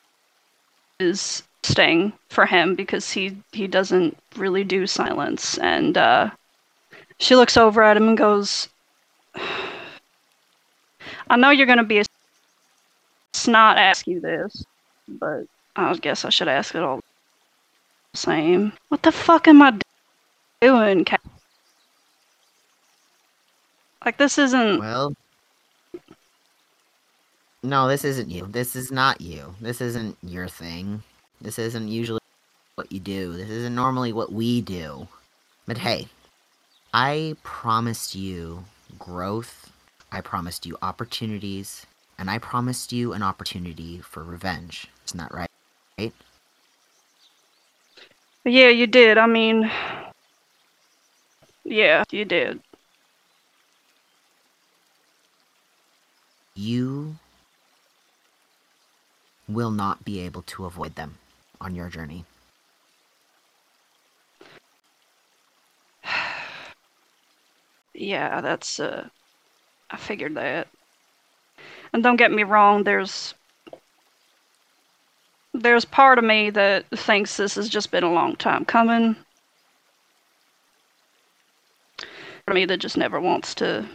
is staying for him because he he doesn't really do silence, and uh, she looks over at him and goes, <sighs> "I know you're gonna be a snot ask you this, but I guess I should ask it all the same. What the fuck am I doing? Ca- Like this isn't. Well, no, this isn't you. This is not you. This isn't your thing. This isn't usually what you do. This isn't normally what we do. But hey, I promised you growth. I promised you opportunities. And I promised you an opportunity for revenge. Isn't that right? Right? Yeah, you did. I mean, yeah, you did. You will not be able to avoid them on your journey. <sighs> Yeah, that's uh I figured that. And don't get me wrong, there's there's part of me that thinks this has just been a long time coming. Part of me that just never wants to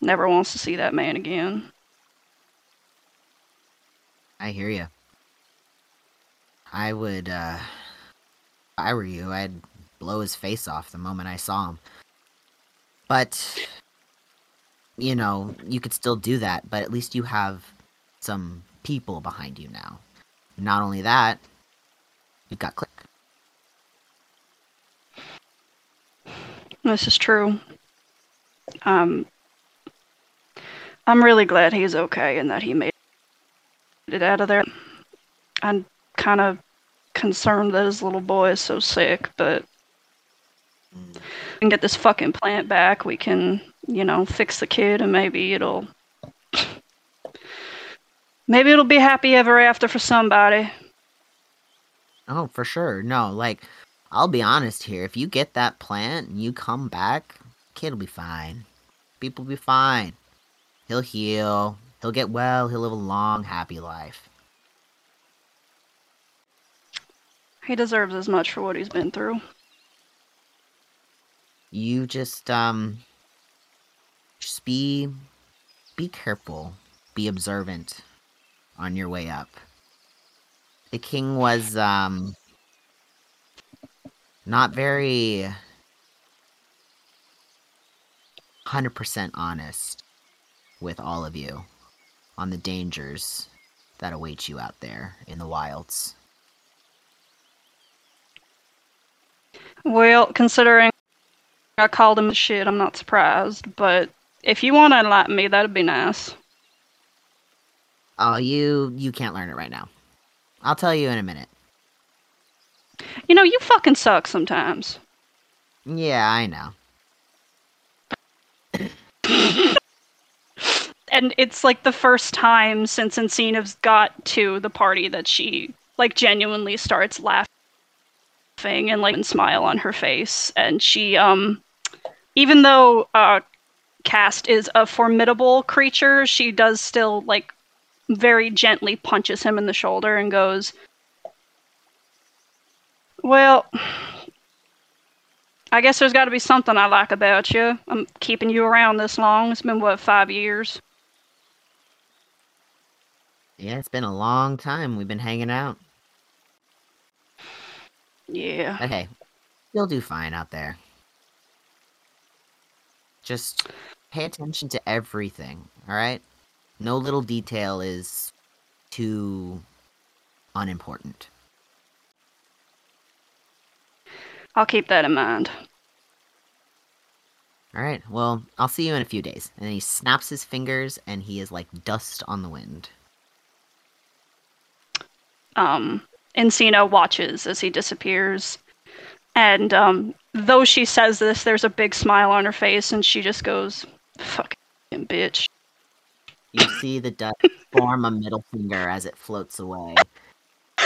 never wants to see that man again. I hear you. I would, uh, if I were you, I'd blow his face off the moment I saw him. But, you know, you could still do that, but at least you have some people behind you now. Not only that, you've got Click. This is true. Um, I'm really glad he's okay and that he made it out of there. I'm kind of concerned that his little boy is so sick, but we can get this fucking plant back. We can, you know, fix the kid and maybe it'll. Maybe it'll be happy ever after for somebody. Oh, for sure. No, like, I'll be honest here. If you get that plant and you come back, kid will be fine. People will be fine. He'll heal. He'll get well. He'll live a long, happy life. He deserves as much for what he's been through. You just, um, just be, be careful. Be observant on your way up. The king was, um, not very 100% honest with all of you on the dangers that await you out there in the wilds. Well, considering I called him a shit, I'm not surprised. But if you want to enlighten me, that'd be nice. Oh, you you can't learn it right now. I'll tell you in a minute. You know, you fucking suck sometimes. Yeah, I know. <coughs> and it's like the first time since Encina's got to the party that she like genuinely starts laughing and like a smile on her face. And she um even though uh Cast is a formidable creature, she does still like very gently punches him in the shoulder and goes, Well, I guess there's got to be something I like about you. I'm keeping you around this long. It's been, what, five years? Yeah, it's been a long time we've been hanging out. Yeah. But hey, you'll do fine out there. Just pay attention to everything, alright? No little detail is too unimportant. I'll keep that in mind. Alright, well, I'll see you in a few days. And then he snaps his fingers and he is like dust on the wind. Um, Encina watches as he disappears. And um, though she says this, there's a big smile on her face, and she just goes, fucking bitch. You see the dust <laughs> form a middle finger as it floats away. <laughs>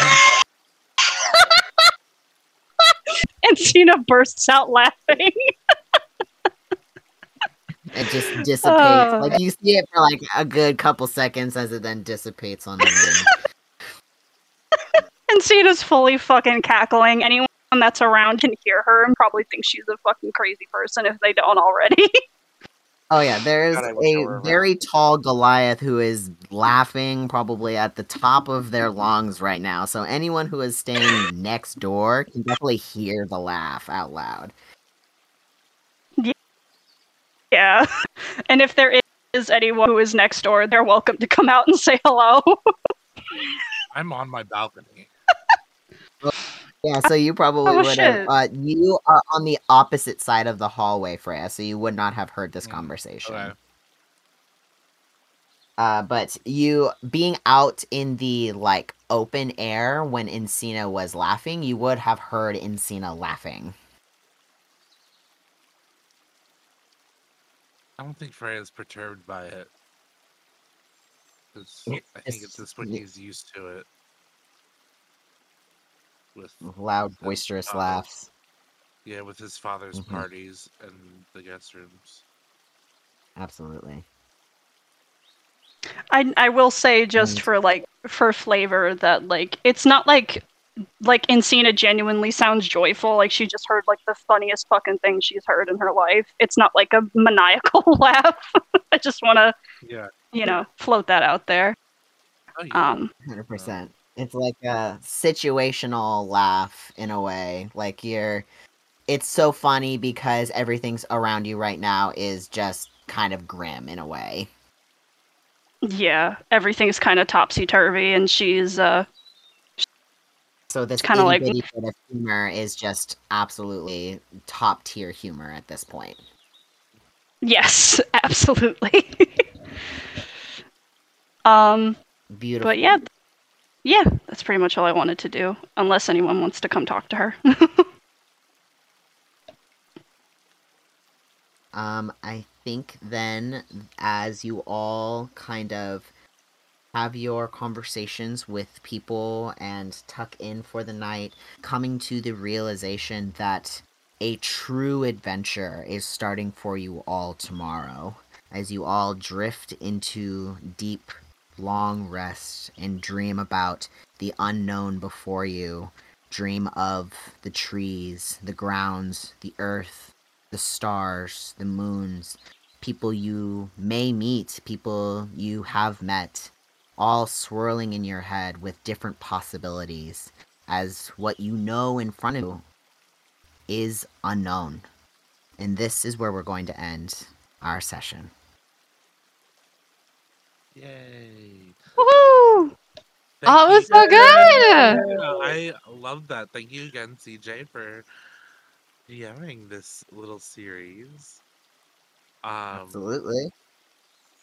Encina bursts out laughing. <laughs> It just dissipates. Oh. Like you see it for like a good couple seconds as it then dissipates on the wind. Encina's fully fucking cackling. Anyone that's around can hear her and probably think she's a fucking crazy person if they don't already. <laughs> Oh yeah, there's God, I wish I were a very tall Goliath who is laughing probably at the top of their lungs right now. So anyone who is staying <laughs> next door can definitely hear the laugh out loud. Yeah. Yeah. <laughs> And if there is anyone who is next door, they're welcome to come out and say hello. I'm on my balcony. Yeah, so you probably Oh, would have. Uh, you are on the opposite side of the hallway, Freya, so you would not have heard this conversation. Okay. Uh, but you being out in the like open air when Encina was laughing, you would have heard Encina laughing. I don't think Freya's perturbed by it. I think at it's- this point he's used to it. With Loud, boisterous father's- laughs. Yeah, with his father's Mhm. parties and the guest rooms. Absolutely. I I will say just And- for like for flavor that like it's not like like Encina genuinely sounds joyful. Like she just heard like the funniest fucking thing she's heard in her life. It's not like a maniacal <laughs> laugh. I just want to Yeah. you know float that out there. Oh, yeah. Um, Hundred percent. It's like a situational laugh in a way. Like you're. It's so funny because everything's around you right now is just kind of grim in a way. yeah, everything's kind of topsy turvy, and she's uh So this kinda like- bitty bit of humor is just absolutely top tier humor at this point. yes, <laughs> absolutely. <laughs> um, Beautiful. but yeah, yeah, that's pretty much all I wanted to do. Unless anyone wants to come talk to her. <laughs> Um, I think then, as you all kind of have your conversations with people and tuck in for the night, coming to the realization that a true adventure is starting for you all tomorrow, as you all drift into deep, long rest and dream about the unknown before you. Dream of the trees, the grounds, the earth, the stars, the moons, people you may meet, people you have met, all swirling in your head with different possibilities, as what you know in front of you is unknown. And this is where we're going to end our session. Yay. Woohoo! Oh, it was so good. I love that. Thank you again, CJ, for DMing this little series. Um, Absolutely.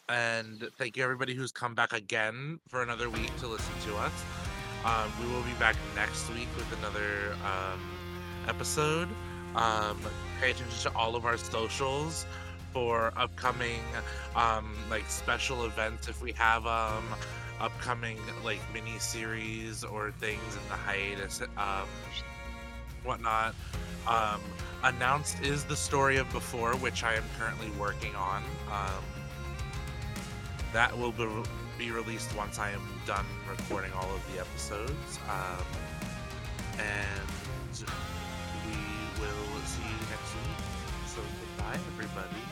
And thank you, everybody who's come back again for another week to listen to us. Um, we will be back next week with another um, episode. Um, pay attention to all of our socials for upcoming um, like special events if we have um, upcoming like mini series or things in the hiatus um, whatnot. Um, announced is the story of before which i am currently working on. Um, that will be, be released once i am done recording all of the episodes. Um, and we will see you next week. So goodbye everybody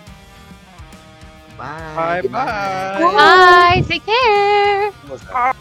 Bye. Bye bye. Bye. Take care. What was that?